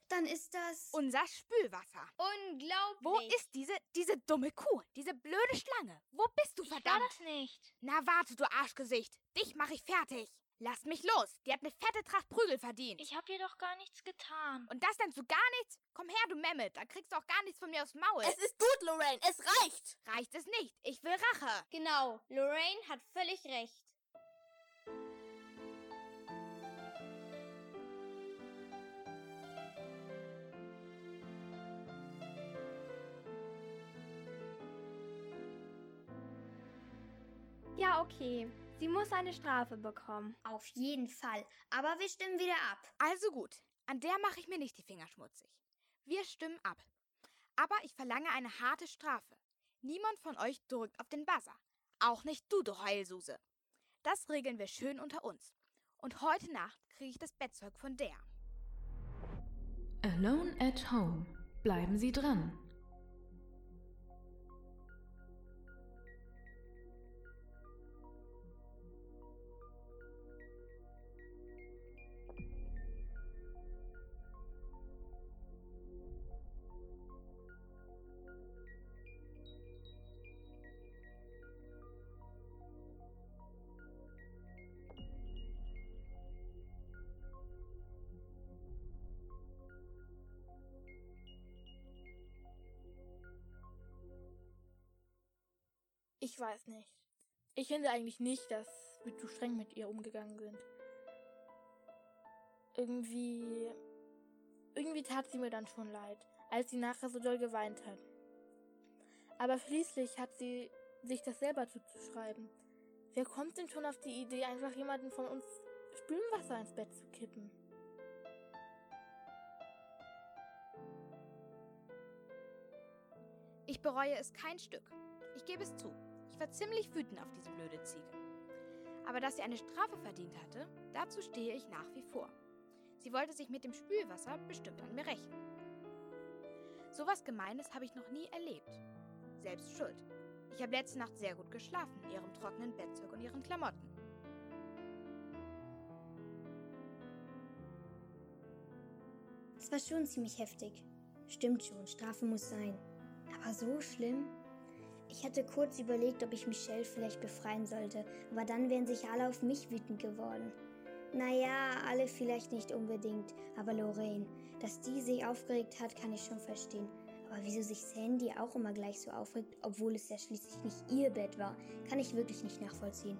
Dann ist das unser Spülwasser. Unglaublich. Wo ist diese, diese dumme Kuh? Diese blöde Schlange? Wo bist du, verdammt? das nicht. Na warte, du Arschgesicht. Dich mach ich fertig. Lass mich los. Die hat eine fette Tracht Prügel verdient. Ich hab dir doch gar nichts getan. Und das nennst du gar nichts? Komm her, du Mehmet. Dann kriegst du auch gar nichts von mir aufs Maul. Es ist gut, Lorraine. Es reicht. Reicht es nicht. Ich will Rache. Genau. Lorraine hat völlig recht. Ja, okay. Sie muss eine Strafe bekommen. auf jeden Fall. Aber wir stimmen wieder ab. Also gut. An der mache ich mir nicht die Finger schmutzig. Wir stimmen ab. Aber ich verlange eine harte Strafe. Niemand von euch drückt auf den Buzzer. Auch nicht du, du Heulsuse. Das regeln wir schön unter uns. Und heute Nacht kriege ich das Bettzeug von der. Alone at Home. Bleiben Sie dran. Ich weiß nicht. Ich finde eigentlich nicht, dass wir zu streng mit ihr umgegangen sind. Irgendwie. Irgendwie tat sie mir dann schon leid, als sie nachher so doll geweint hat. Aber schließlich hat sie sich das selber zuzuschreiben. Wer kommt denn schon auf die Idee, einfach jemanden von uns Spülwasser ins Bett zu kippen? Ich bereue es kein Stück. Ich gebe es zu. War ziemlich wütend auf diese blöde Ziege. Aber dass sie eine Strafe verdient hatte, dazu stehe ich nach wie vor. Sie wollte sich mit dem Spülwasser bestimmt an mir rächen. Sowas Gemeines habe ich noch nie erlebt. Selbst schuld. Ich habe letzte Nacht sehr gut geschlafen, in ihrem trockenen Bettzeug und ihren Klamotten. Es war schon ziemlich heftig. Stimmt schon, Strafe muss sein. Aber so schlimm? Ich hatte kurz überlegt, ob ich Michelle vielleicht befreien sollte, aber dann wären sich alle auf mich wütend geworden. Naja, alle vielleicht nicht unbedingt, aber Lorraine, dass die sich aufgeregt hat, kann ich schon verstehen. Aber wieso sich Sandy auch immer gleich so aufregt, obwohl es ja schließlich nicht ihr Bett war, kann ich wirklich nicht nachvollziehen.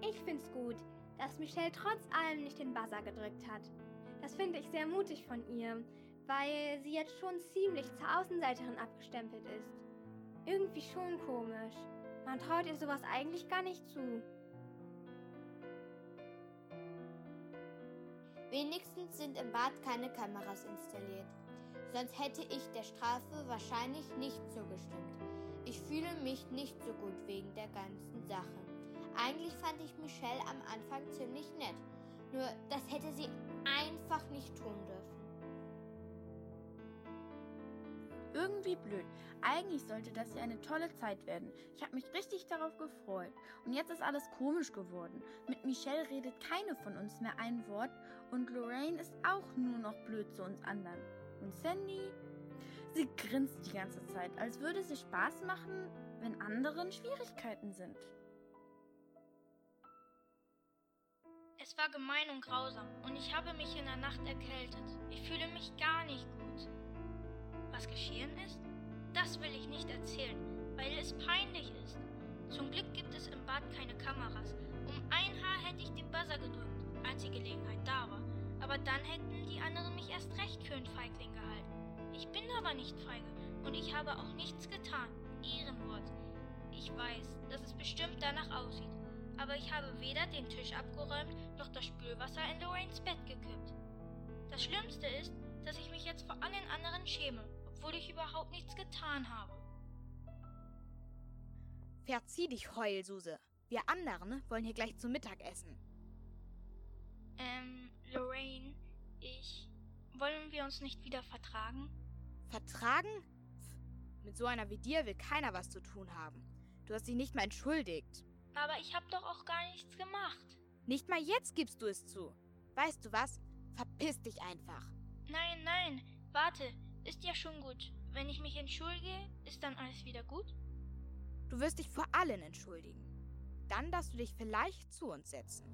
Ich find's gut, dass Michelle trotz allem nicht den Buzzer gedrückt hat. Das finde ich sehr mutig von ihr, weil sie jetzt schon ziemlich zur Außenseiterin abgestempelt ist. Irgendwie schon komisch. Man traut ihr sowas eigentlich gar nicht zu. Wenigstens sind im Bad keine Kameras installiert. Sonst hätte ich der Strafe wahrscheinlich nicht zugestimmt. Ich fühle mich nicht so gut wegen der ganzen Sache. Eigentlich fand ich Michelle am Anfang ziemlich nett. Nur das hätte sie einfach nicht tun dürfen. Irgendwie blöd. Eigentlich sollte das ja eine tolle Zeit werden. Ich habe mich richtig darauf gefreut. Und jetzt ist alles komisch geworden. Mit Michelle redet keine von uns mehr ein Wort und Lorraine ist auch nur noch blöd zu uns anderen. Und Sandy? Sie grinst die ganze Zeit, als würde ihr Spaß machen, wenn anderen Schwierigkeiten sind. Es war gemein und grausam und ich habe mich in der Nacht erkältet. Ich fühle mich gar nicht gut. Was geschehen ist? Das will ich nicht erzählen, weil es peinlich ist. Zum Glück gibt es im Bad keine Kameras. Um ein Haar hätte ich den Buzzer gedrückt, als die Gelegenheit da war. Aber dann hätten die anderen mich erst recht für einen Feigling gehalten. Ich bin aber nicht feige und ich habe auch nichts getan. Ehrenwort. Ich weiß, dass es bestimmt danach aussieht, aber ich habe weder den Tisch abgeräumt noch das Spülwasser in Lorraines Bett gekippt. Das Schlimmste ist, dass ich mich jetzt vor allen anderen schäme, obwohl ich überhaupt nichts getan habe. Verzieh dich, Heulsuse. Wir anderen wollen hier gleich zu Mittag essen. Ähm, Lorraine, ich. Wollen wir uns nicht wieder vertragen? Vertragen? Pff, mit so einer wie dir will keiner was zu tun haben. Du hast dich nicht mal entschuldigt. Aber ich habe doch auch gar nichts gemacht. Nicht mal jetzt gibst du es zu. Weißt du was? Verpiss dich einfach. Nein, nein, warte, ist ja schon gut. Wenn ich mich entschuldige, ist dann alles wieder gut? Du wirst dich vor allen entschuldigen. Dann darfst du dich vielleicht zu uns setzen.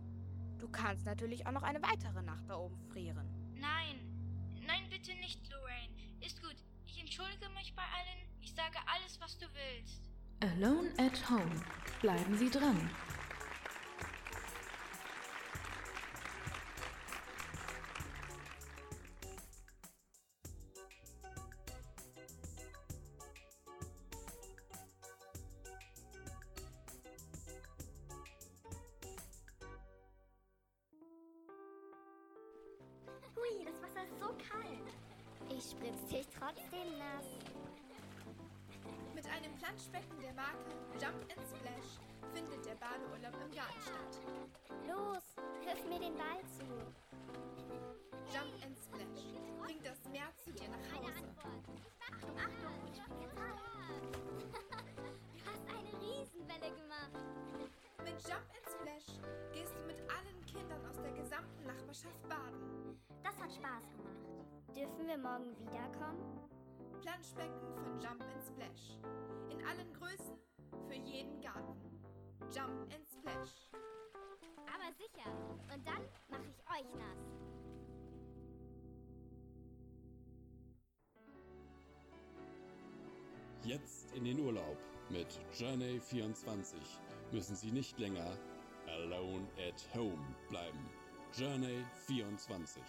Du kannst natürlich auch noch eine weitere Nacht da oben frieren. Nein, nein, bitte nicht, Lorraine. Ist gut. Ich entschuldige mich bei allen. Ich sage alles, was du willst. Alone at Home. Bleiben Sie dran. Jump and Splash. Aber sicher. Und dann mache ich euch nass. Jetzt in den Urlaub mit Journey 24 müssen Sie nicht länger alone at home bleiben. Journey 24.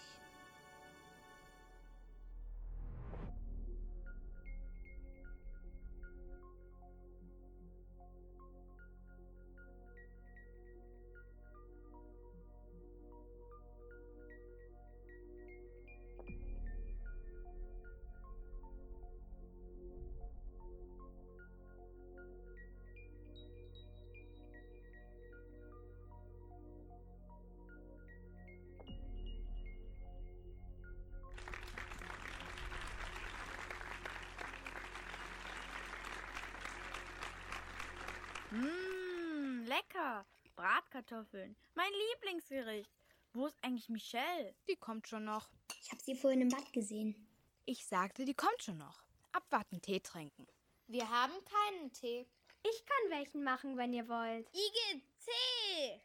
Bratkartoffeln. Mein Lieblingsgericht. Wo ist eigentlich Michelle? Die kommt schon noch. Ich habe sie vorhin im Bad gesehen. Ich sagte, die kommt schon noch. Abwarten, Tee trinken. Wir haben keinen Tee. Ich kann welchen machen, wenn ihr wollt. Igel, Tee!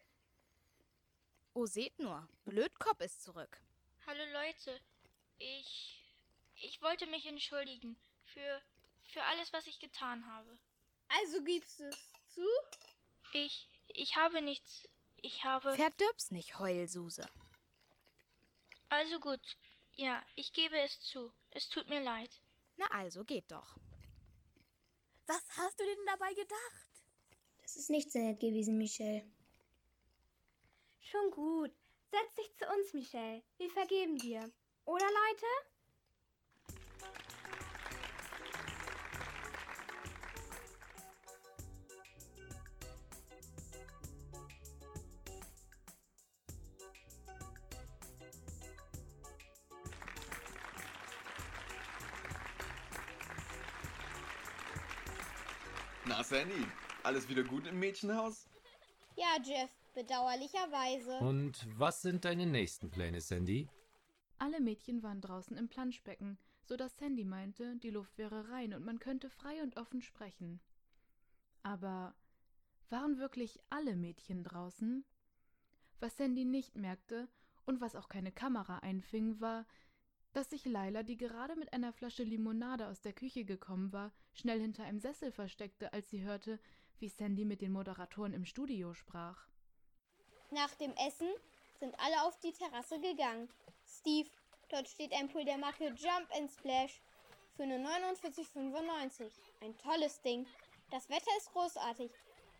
Oh, seht nur. Blödkopf ist zurück. Hallo Leute, ich. Ich wollte mich entschuldigen für. für alles, was ich getan habe. Also gibst du es zu? Ich. Ich habe nichts. Ich habe. Verdirb's nicht, Heulsuse. Also gut. Ja, ich gebe es zu. Es tut mir leid. Na also, geht doch. Was hast du denn dabei gedacht? Das ist nicht sehr nett gewesen, Michelle. Schon gut. Setz dich zu uns, Michelle. Wir vergeben dir. Oder, Leute? Na, Sandy, alles wieder gut im Mädchenhaus? Ja, Jeff, bedauerlicherweise. Und was sind deine nächsten Pläne, Sandy? Alle Mädchen waren draußen im Planschbecken, so dass Sandy meinte, die Luft wäre rein und man könnte frei und offen sprechen. Aber waren wirklich alle Mädchen draußen? Was Sandy nicht merkte und was auch keine Kamera einfing, war, dass sich Laila, die gerade mit einer Flasche Limonade aus der Küche gekommen war, schnell hinter einem Sessel versteckte, als sie hörte, wie Sandy mit den Moderatoren im Studio sprach. Nach dem Essen sind alle auf die Terrasse gegangen. Steve, dort steht ein Pool der Marke Jump and Splash für nur 49,95. Ein tolles Ding. Das Wetter ist großartig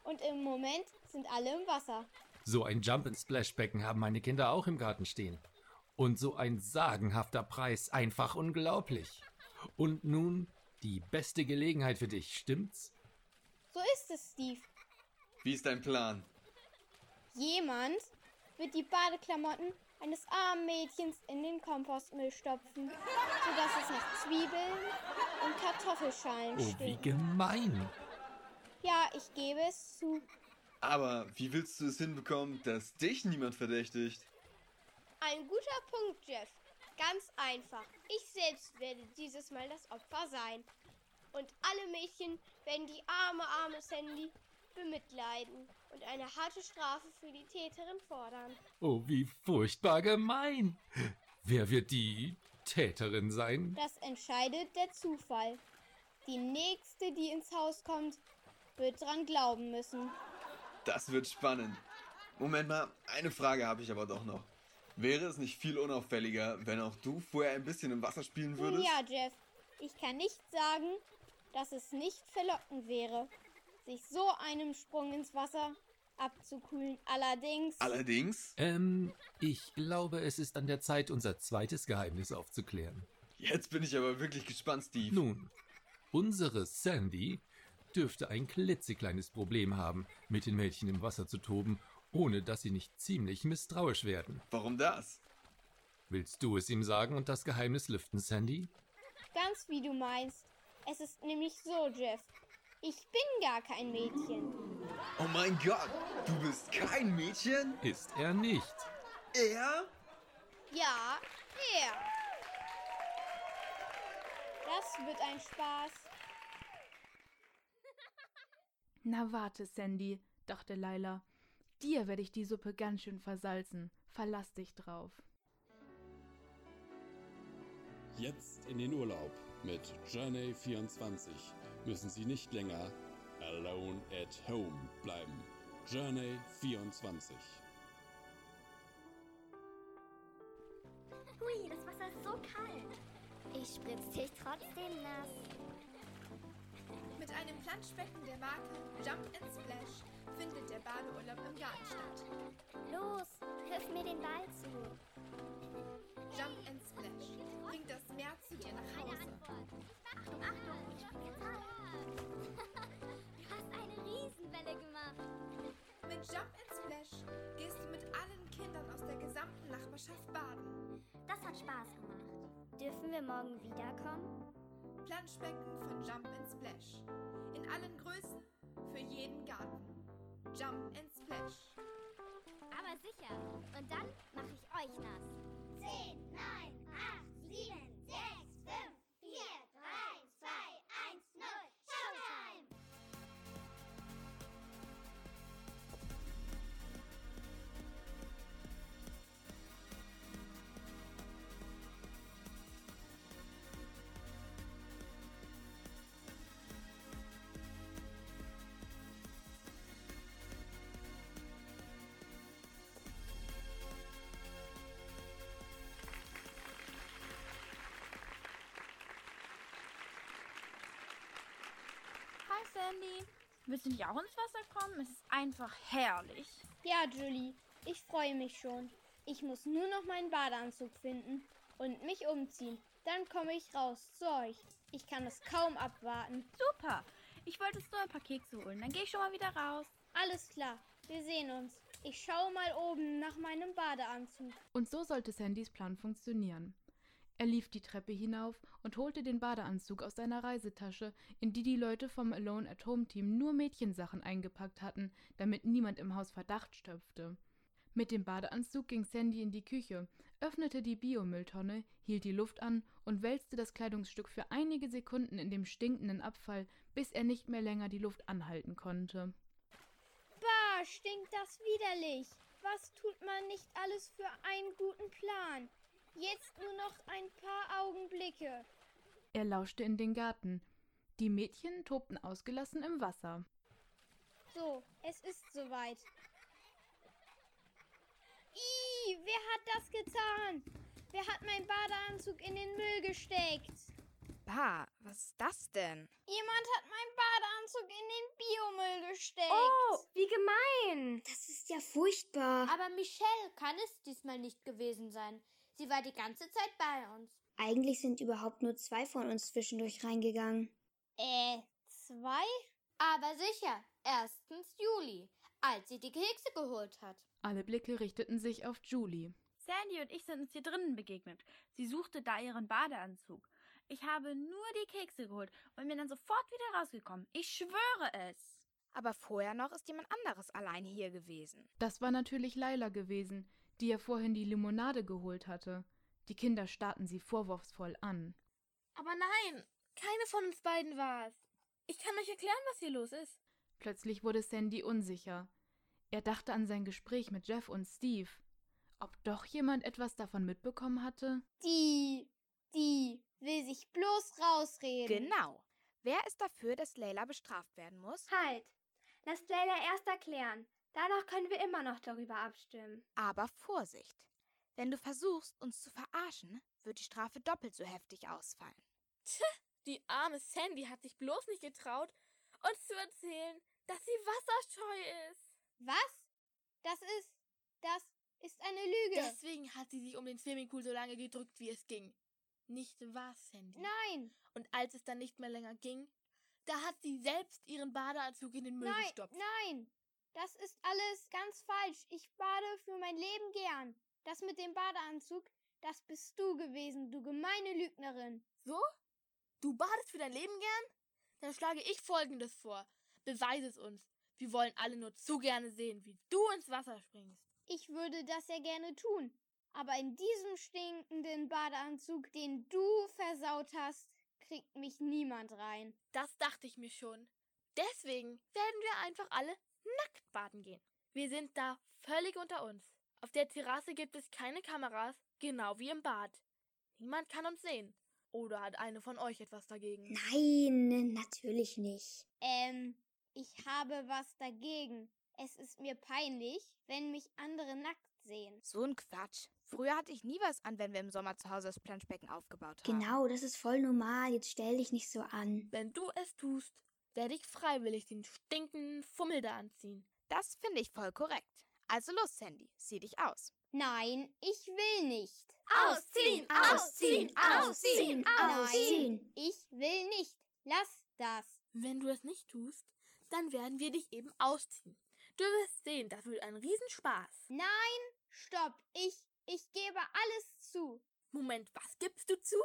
und im Moment sind alle im Wasser. So ein Jump-and-Splash-Becken haben meine Kinder auch im Garten stehen. Und so ein sagenhafter Preis, einfach unglaublich. Und nun die beste Gelegenheit für dich, stimmt's? So ist es, Steve. Wie ist dein Plan? Jemand wird die Badeklamotten eines armen Mädchens in den Kompostmüll stopfen, sodass es nach Zwiebeln und Kartoffelschalen Oh, wie stinkt. gemein. Ja, ich gebe es zu. Aber wie willst du es hinbekommen, dass dich niemand verdächtigt? Ein guter Punkt, Jeff. Ganz einfach. Ich selbst werde dieses Mal das Opfer sein. Und alle Mädchen werden die arme, arme Sandy bemitleiden und eine harte Strafe für die Täterin fordern. Oh, wie furchtbar gemein. Wer wird die Täterin sein? Das entscheidet der Zufall. Die nächste, die ins Haus kommt, wird dran glauben müssen. Das wird spannend. Moment mal, eine Frage habe ich aber doch noch. Wäre es nicht viel unauffälliger, wenn auch du vorher ein bisschen im Wasser spielen würdest? ja, Jeff, ich kann nicht sagen, dass es nicht verlockend wäre, sich so einem Sprung ins Wasser abzukühlen. Allerdings. Allerdings? Ähm, ich glaube, es ist an der Zeit, unser zweites Geheimnis aufzuklären. Jetzt bin ich aber wirklich gespannt, Steve. Nun, unsere Sandy dürfte ein klitzekleines Problem haben, mit den Mädchen im Wasser zu toben, ohne dass sie nicht ziemlich misstrauisch werden. Warum das? Willst du es ihm sagen und das Geheimnis lüften, Sandy? Ganz wie du meinst. Es ist nämlich so, Jeff. Ich bin gar kein Mädchen. Oh mein Gott, du bist kein Mädchen? Ist er nicht. Er? Ja, er. Das wird ein Spaß. Na warte, Sandy, dachte Laila. Dir werde ich die Suppe ganz schön versalzen. Verlass dich drauf. Jetzt in den Urlaub mit Journey 24 müssen Sie nicht länger alone at home bleiben. Journey 24. Hui, das Wasser ist so kalt. Ich spritz dich trotzdem nass. Mit einem Planschbecken der Marke Jump and Splash findet der Badeurlaub im Garten statt. Los, wirf mir den Ball zu. Jump and Splash bringt das Meer zu dir nach Hause. Achtung, Achtung, ich. Du hast eine Riesenwelle gemacht. Mit Jump and Splash gehst du mit allen Kindern aus der gesamten Nachbarschaft baden. Das hat Spaß gemacht. Dürfen wir morgen wiederkommen? Planschbecken von Jump and Splash. In allen Größen, für jeden Garten. Jump and Splash. Aber sicher. Und dann mache ich euch nass. 10, 9, 8, 7, 6, Sandy. Willst du nicht auch ins Wasser kommen? Es ist einfach herrlich. Ja, Julie, ich freue mich schon. Ich muss nur noch meinen Badeanzug finden und mich umziehen. Dann komme ich raus zu euch. Ich kann es kaum abwarten. Super. Ich wollte jetzt nur ein paar Kekse holen. Dann gehe ich schon mal wieder raus. Alles klar, wir sehen uns. Ich schaue mal oben nach meinem Badeanzug. Und so sollte Sandys Plan funktionieren. Er lief die Treppe hinauf und holte den Badeanzug aus seiner Reisetasche, in die die Leute vom Alone at Home Team nur Mädchensachen eingepackt hatten, damit niemand im Haus Verdacht stöpfte. Mit dem Badeanzug ging Sandy in die Küche, öffnete die Biomülltonne, hielt die Luft an und wälzte das Kleidungsstück für einige Sekunden in dem stinkenden Abfall, bis er nicht mehr länger die Luft anhalten konnte. Bah, stinkt das widerlich. Was tut man nicht alles für einen guten Plan? Jetzt nur noch ein paar Augenblicke. Er lauschte in den Garten. Die Mädchen tobten ausgelassen im Wasser. So, es ist soweit. Ih, wer hat das getan? Wer hat meinen Badeanzug in den Müll gesteckt? Bah, was ist das denn? Jemand hat meinen Badeanzug in den Biomüll gesteckt. Oh, wie gemein. Das ist ja furchtbar. Aber Michelle kann es diesmal nicht gewesen sein. Sie war die ganze Zeit bei uns. Eigentlich sind überhaupt nur zwei von uns zwischendurch reingegangen. Äh, zwei? Aber sicher. Erstens Juli, als sie die Kekse geholt hat. Alle Blicke richteten sich auf Julie. Sandy und ich sind uns hier drinnen begegnet. Sie suchte da ihren Badeanzug. Ich habe nur die Kekse geholt und bin dann sofort wieder rausgekommen. Ich schwöre es. Aber vorher noch ist jemand anderes allein hier gewesen. Das war natürlich Laila gewesen, die ja vorhin die Limonade geholt hatte. Die Kinder starrten sie vorwurfsvoll an. Aber nein, keine von uns beiden war es. Ich kann euch erklären, was hier los ist. Plötzlich wurde Sandy unsicher. Er dachte an sein Gespräch mit Jeff und Steve. Ob doch jemand etwas davon mitbekommen hatte? Die, die will sich bloß rausreden. Genau. Wer ist dafür, dass Layla bestraft werden muss? Halt. Lasst Layla erst erklären. Danach können wir immer noch darüber abstimmen. Aber Vorsicht. Wenn du versuchst, uns zu verarschen, wird die Strafe doppelt so heftig ausfallen. Tch, die arme Sandy hat sich bloß nicht getraut, uns zu erzählen, dass sie wasserscheu ist. Was? Das ist. Das ist eine Lüge. Deswegen hat sie sich um den Swimmingpool so lange gedrückt, wie es ging. Nicht wahr, Sandy? Nein. Und als es dann nicht mehr länger ging, da hat sie selbst ihren Badeanzug in den Müll nein, gestopft. Nein, das ist alles ganz falsch. Ich bade für mein Leben gern. Das mit dem Badeanzug, das bist du gewesen, du gemeine Lügnerin. So? Du badest für dein Leben gern? Dann schlage ich Folgendes vor. Beweise es uns. Wir wollen alle nur zu gerne sehen, wie du ins Wasser springst. Ich würde das ja gerne tun. Aber in diesem stinkenden Badeanzug, den du versaut hast, kriegt mich niemand rein. Das dachte ich mir schon. Deswegen werden wir einfach alle nackt baden gehen. Wir sind da völlig unter uns. Auf der Terrasse gibt es keine Kameras, genau wie im Bad. Niemand kann uns sehen. Oder hat eine von euch etwas dagegen? Nein, natürlich nicht. Ähm, ich habe was dagegen. Es ist mir peinlich, wenn mich andere nackt sehen. So ein Quatsch. Früher hatte ich nie was an, wenn wir im Sommer zu Hause das Planschbecken aufgebaut haben. Genau, das ist voll normal. Jetzt stell dich nicht so an. Wenn du es tust, werde ich freiwillig den stinkenden Fummel da anziehen. Das finde ich voll korrekt. Also los, Sandy, sieh dich aus. Nein, ich will nicht. Ausziehen, ausziehen, ausziehen, ausziehen. Nein, ich will nicht. Lass das. Wenn du es nicht tust, dann werden wir dich eben ausziehen. Du wirst sehen, das wird ein Riesenspaß. Nein, stopp. Ich, ich gebe alles zu. Moment, was gibst du zu?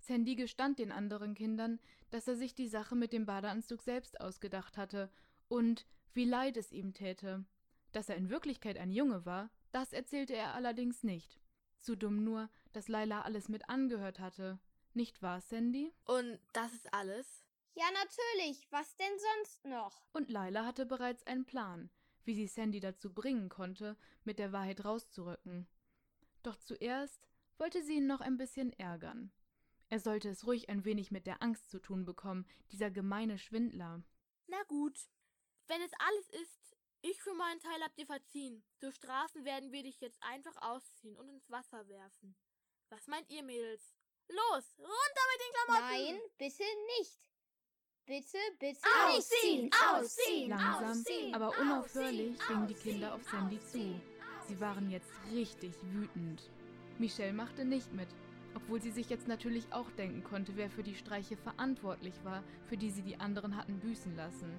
Sandy gestand den anderen Kindern, dass er sich die Sache mit dem Badeanzug selbst ausgedacht hatte und wie leid es ihm täte. Dass er in Wirklichkeit ein Junge war, das erzählte er allerdings nicht. Zu dumm nur, dass Laila alles mit angehört hatte. Nicht wahr, Sandy? Und das ist alles? Ja, natürlich. Was denn sonst noch? Und Laila hatte bereits einen Plan, wie sie Sandy dazu bringen konnte, mit der Wahrheit rauszurücken. Doch zuerst wollte sie ihn noch ein bisschen ärgern. Er sollte es ruhig ein wenig mit der Angst zu tun bekommen, dieser gemeine Schwindler. Na gut. Wenn es alles ist, ich für meinen Teil hab dir verziehen. Zur Strafen werden wir dich jetzt einfach ausziehen und ins Wasser werfen. Was meint ihr, Mädels? Los, runter mit den Klamotten! Nein, bitte nicht. Bitte, bitte ausziehen, nicht. Ausziehen, Langsam, ausziehen, aber ausziehen, unaufhörlich gingen die ausziehen, Kinder auf Sandy zu. Sie waren jetzt richtig wütend. Michelle machte nicht mit, obwohl sie sich jetzt natürlich auch denken konnte, wer für die Streiche verantwortlich war, für die sie die anderen hatten büßen lassen.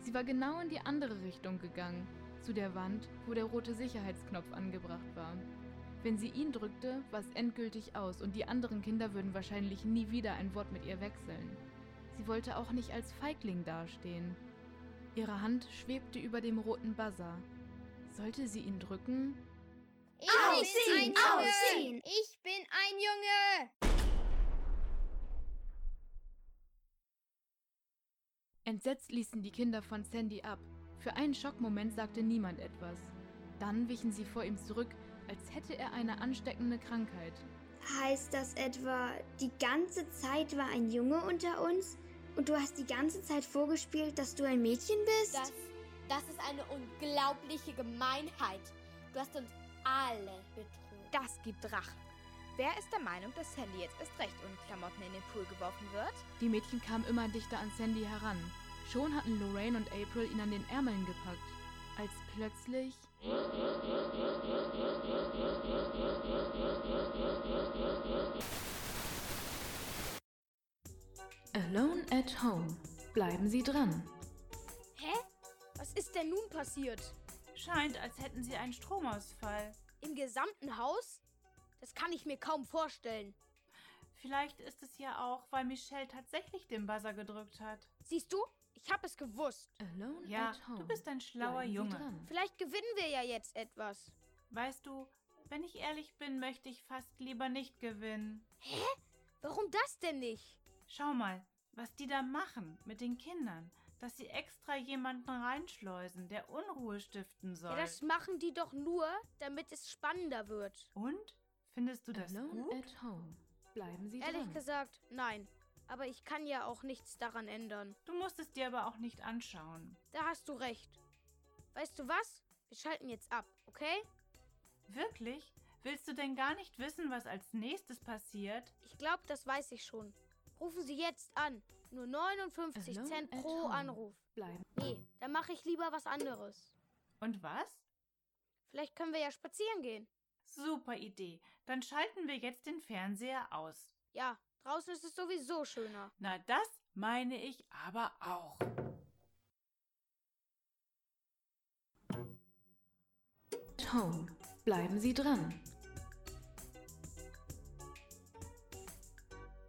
Sie war genau in die andere Richtung gegangen, zu der Wand, wo der rote Sicherheitsknopf angebracht war. Wenn sie ihn drückte, war es endgültig aus und die anderen Kinder würden wahrscheinlich nie wieder ein Wort mit ihr wechseln. Sie wollte auch nicht als Feigling dastehen. Ihre Hand schwebte über dem roten Buzzer. Sollte sie ihn drücken? Ich bin ein Junge! Ich bin ein Junge! Entsetzt ließen die Kinder von Sandy ab. Für einen Schockmoment sagte niemand etwas. Dann wichen sie vor ihm zurück, als hätte er eine ansteckende Krankheit. Heißt das etwa, die ganze Zeit war ein Junge unter uns? Und du hast die ganze Zeit vorgespielt, dass du ein Mädchen bist? Das, das ist eine unglaubliche Gemeinheit. Du hast uns alle betrogen. Das gibt Rache. Wer ist der Meinung, dass Sandy jetzt erst recht ohne Klamotten in den Pool geworfen wird? Die Mädchen kamen immer dichter an Sandy heran. Schon hatten Lorraine und April ihn an den Ärmeln gepackt. Als plötzlich. Alone at Home. Bleiben Sie dran. Hä? Was ist denn nun passiert? Scheint, als hätten sie einen Stromausfall. Im gesamten Haus? Das kann ich mir kaum vorstellen. Vielleicht ist es ja auch, weil Michelle tatsächlich den Buzzer gedrückt hat. Siehst du? Ich hab es gewusst. Alone Ja, at Home. du bist ein schlauer Bleiben Junge. Vielleicht gewinnen wir ja jetzt etwas. Weißt du, wenn ich ehrlich bin, möchte ich fast lieber nicht gewinnen. Hä? Warum das denn nicht? Schau mal, was die da machen mit den Kindern. Dass sie extra jemanden reinschleusen, der Unruhe stiften soll. Ja, das machen die doch nur, damit es spannender wird. Und? Findest du das Alone gut? at Home. Bleiben Sie Ehrlich dran. gesagt, nein. Aber ich kann ja auch nichts daran ändern. Du musst es dir aber auch nicht anschauen. Da hast du recht. Weißt du was? Wir schalten jetzt ab, okay? Wirklich? Willst du denn gar nicht wissen, was als nächstes passiert? Ich glaube, das weiß ich schon. Rufen Sie jetzt an. Nur 59 Alone Cent pro home. Anruf. Bleiben. Nee, dann mache ich lieber was anderes. Und was? Vielleicht können wir ja spazieren gehen. Super Idee. Dann schalten wir jetzt den Fernseher aus. Ja, draußen ist es sowieso schöner. Na, das meine ich aber auch. Home. Bleiben Sie dran.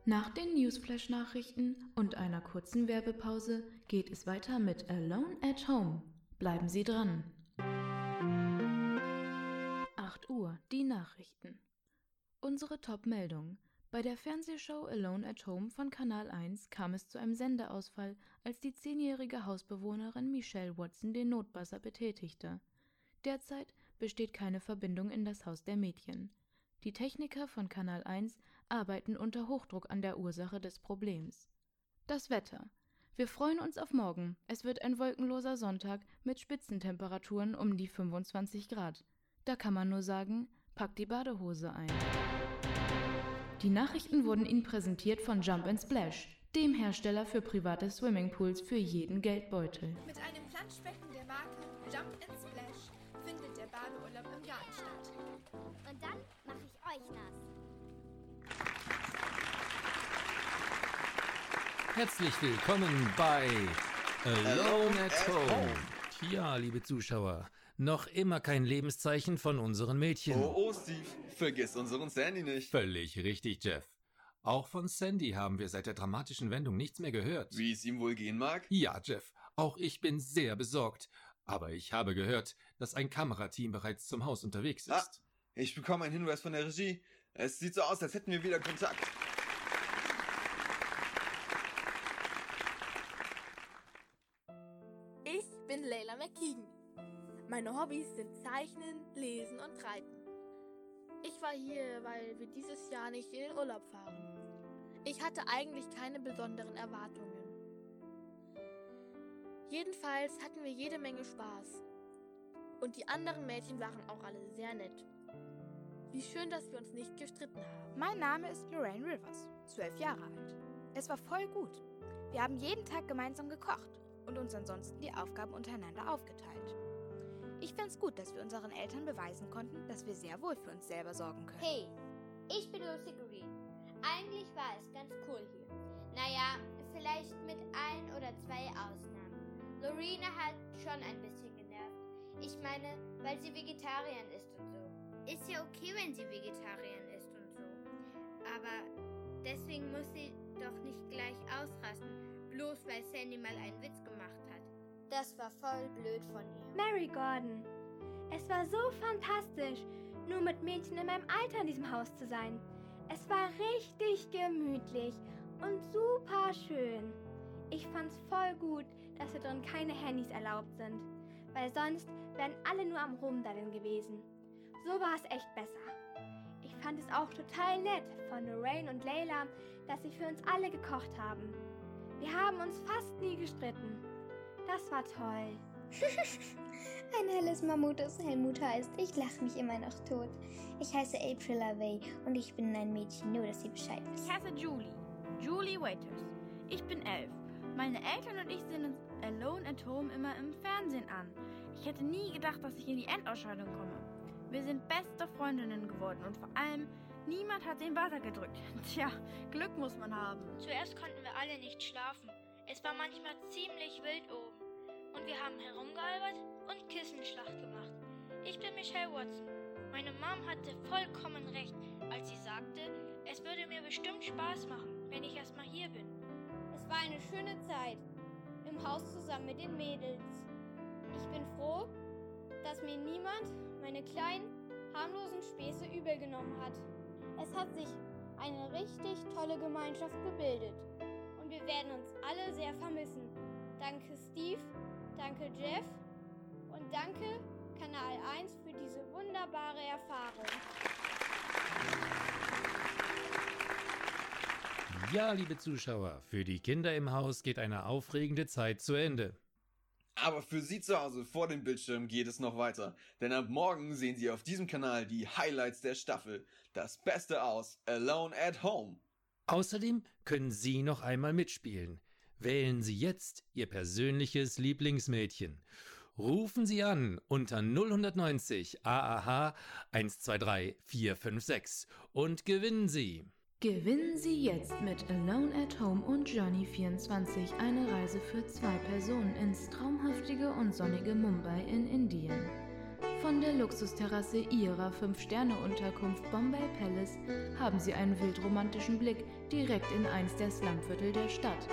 Nach den Newsflash-Nachrichten und einer kurzen Werbepause geht es weiter mit Alone at Home. Bleiben Sie dran. 8 Uhr, die Nachrichten. Unsere Top-Meldung. Bei der Fernsehshow Alone at Home von Kanal 1 kam es zu einem Sendeausfall, als die zehnjährige Hausbewohnerin Michelle Watson den Notbuzzer betätigte. Derzeit besteht keine Verbindung in das Haus der Mädchen. Die Techniker von Kanal 1 arbeiten unter Hochdruck an der Ursache des Problems. Das Wetter. Wir freuen uns auf morgen. Es wird ein wolkenloser Sonntag mit Spitzentemperaturen um die 25 Grad. Da kann man nur sagen, packt die Badehose ein. Die Nachrichten wurden Ihnen präsentiert von Jump and Splash, dem Hersteller für private Swimmingpools für jeden Geldbeutel. Mit einem Planschbecken der Marke Jump and Splash findet der Badeurlaub im Garten statt. Und dann mache ich euch nass. Herzlich willkommen bei Alone at Home. Ja, liebe Zuschauer, noch immer kein Lebenszeichen von unseren Mädchen. Oh, oh, Steve, vergiss unseren Sandy nicht. Völlig richtig, Jeff. Auch von Sandy haben wir seit der dramatischen Wendung nichts mehr gehört. Wie es ihm wohl gehen mag? Ja, Jeff, auch ich bin sehr besorgt. Aber ich habe gehört, dass ein Kamerateam bereits zum Haus unterwegs ist. Ah, ich bekomme einen Hinweis von der Regie. Es sieht so aus, als hätten wir wieder Kontakt. Sind Zeichnen, Lesen und Reiten. Ich war hier, weil wir dieses Jahr nicht in den Urlaub fahren. Ich hatte eigentlich keine besonderen Erwartungen. Jedenfalls hatten wir jede Menge Spaß. Und die anderen Mädchen waren auch alle sehr nett. Wie schön, dass wir uns nicht gestritten haben. Mein Name ist Lorraine Rivers, zwölf Jahre alt. Es war voll gut. Wir haben jeden Tag gemeinsam gekocht und uns ansonsten die Aufgaben untereinander aufgeteilt. Ich find's gut, dass wir unseren Eltern beweisen konnten, dass wir sehr wohl für uns selber sorgen können. Hey, ich bin Lucy Green. Eigentlich war es ganz cool hier. Naja, vielleicht mit ein oder zwei Ausnahmen. Lorena hat schon ein bisschen genervt. Ich meine, weil sie Vegetarierin ist und so. ist ja okay, wenn sie Vegetarierin ist und so. Aber deswegen muss sie doch nicht gleich ausrasten, bloß weil Sandy mal einen Witz. Das war voll blöd von ihr. Mary Gordon, es war so fantastisch, nur mit Mädchen in meinem Alter in diesem Haus zu sein. Es war richtig gemütlich und super schön. Ich fand's voll gut, dass hier drin keine Handys erlaubt sind, weil sonst wären alle nur am Rumdaddeln gewesen. So war es echt besser. Ich fand es auch total nett von Lorraine und Layla, dass sie für uns alle gekocht haben. Wir haben uns fast nie gestritten. Das war toll. Ein helles Mammut, das Helmut heißt. Ich lache mich immer noch tot. Ich heiße April Lavey und ich bin ein Mädchen, nur dass ihr Bescheid wisst. Ich heiße Julie. Julie Waiters. Ich bin elf. Meine Eltern und ich sehen uns Alone at Home immer im Fernsehen an. Ich hätte nie gedacht, dass ich in die Endausscheidung komme. Wir sind beste Freundinnen geworden und vor allem, niemand hat den Buzzer gedrückt. Tja, Glück muss man haben. Zuerst konnten wir alle nicht schlafen. Es war manchmal ziemlich wild oben. Und wir haben herumgealbert und Kissenschlacht gemacht. Ich bin Michelle Watson. Meine Mom hatte vollkommen recht, als sie sagte, es würde mir bestimmt Spaß machen, wenn ich erstmal hier bin. Es war eine schöne Zeit im Haus zusammen mit den Mädels. Ich bin froh, dass mir niemand meine kleinen, harmlosen Späße übel genommen hat. Es hat sich eine richtig tolle Gemeinschaft gebildet und wir werden uns alle sehr vermissen. Danke Steve, danke Jeff und danke Kanal 1 für diese wunderbare Erfahrung. Ja, liebe Zuschauer, für die Kinder im Haus geht eine aufregende Zeit zu Ende. Aber für Sie zu Hause vor dem Bildschirm geht es noch weiter, denn ab morgen sehen Sie auf diesem Kanal die Highlights der Staffel, das Beste aus Alone at Home. Außerdem können Sie noch einmal mitspielen. Wählen Sie jetzt Ihr persönliches Lieblingsmädchen. Rufen Sie an unter 090 AAH 123 456 und gewinnen Sie. Gewinnen Sie jetzt mit Alone at Home und Journey 24 eine Reise für zwei Personen ins traumhaftige und sonnige Mumbai in Indien. Von der Luxusterrasse Ihrer 5-Sterne-Unterkunft Bombay Palace haben Sie einen wildromantischen Blick direkt in eins der Slumviertel der Stadt.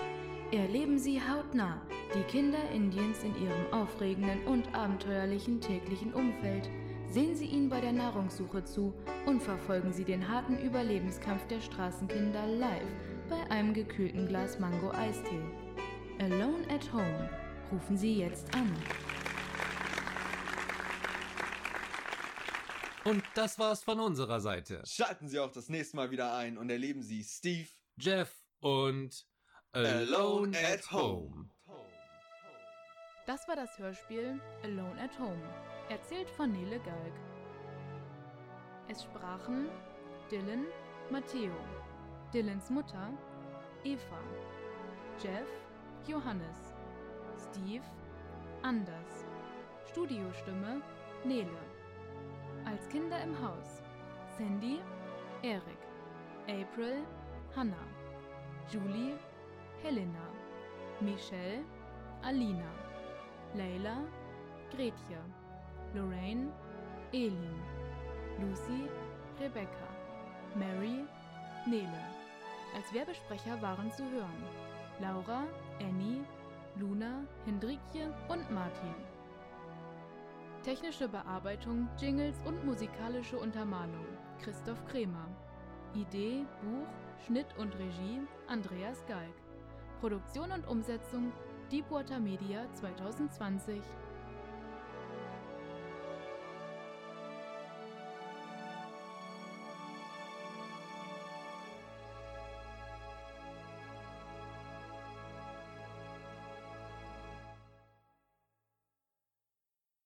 Erleben Sie hautnah die Kinder Indiens in ihrem aufregenden und abenteuerlichen täglichen Umfeld. Sehen Sie ihnen bei der Nahrungssuche zu und verfolgen Sie den harten Überlebenskampf der Straßenkinder live bei einem gekühlten Glas Mango-Eistee. Alone at Home. Rufen Sie jetzt an. Und das war's von unserer Seite. Schalten Sie auch das nächste Mal wieder ein und erleben Sie Steve, Jeff und Alone at Home. Das war das Hörspiel Alone at Home, erzählt von Nele Galg. Es sprachen Dylan, Matteo, Dylans Mutter, Eva, Jeff, Johannes, Steve, Anders, Studiostimme, Nele. Als Kinder im Haus, Sandy, Erik, April, Hannah, Julie, Helena, Michelle, Alina, Leila, Gretje, Lorraine, Elin, Lucy, Rebecca, Mary, Nele. Als Werbesprecher waren zu hören Laura, Annie, Luna, Hendrikje und Martin. Technische Bearbeitung, Jingles und musikalische Untermalung Christoph Kremer. Idee, Buch, Schnitt und Regie Andreas Galg. Produktion und Umsetzung Deepwater Media 2020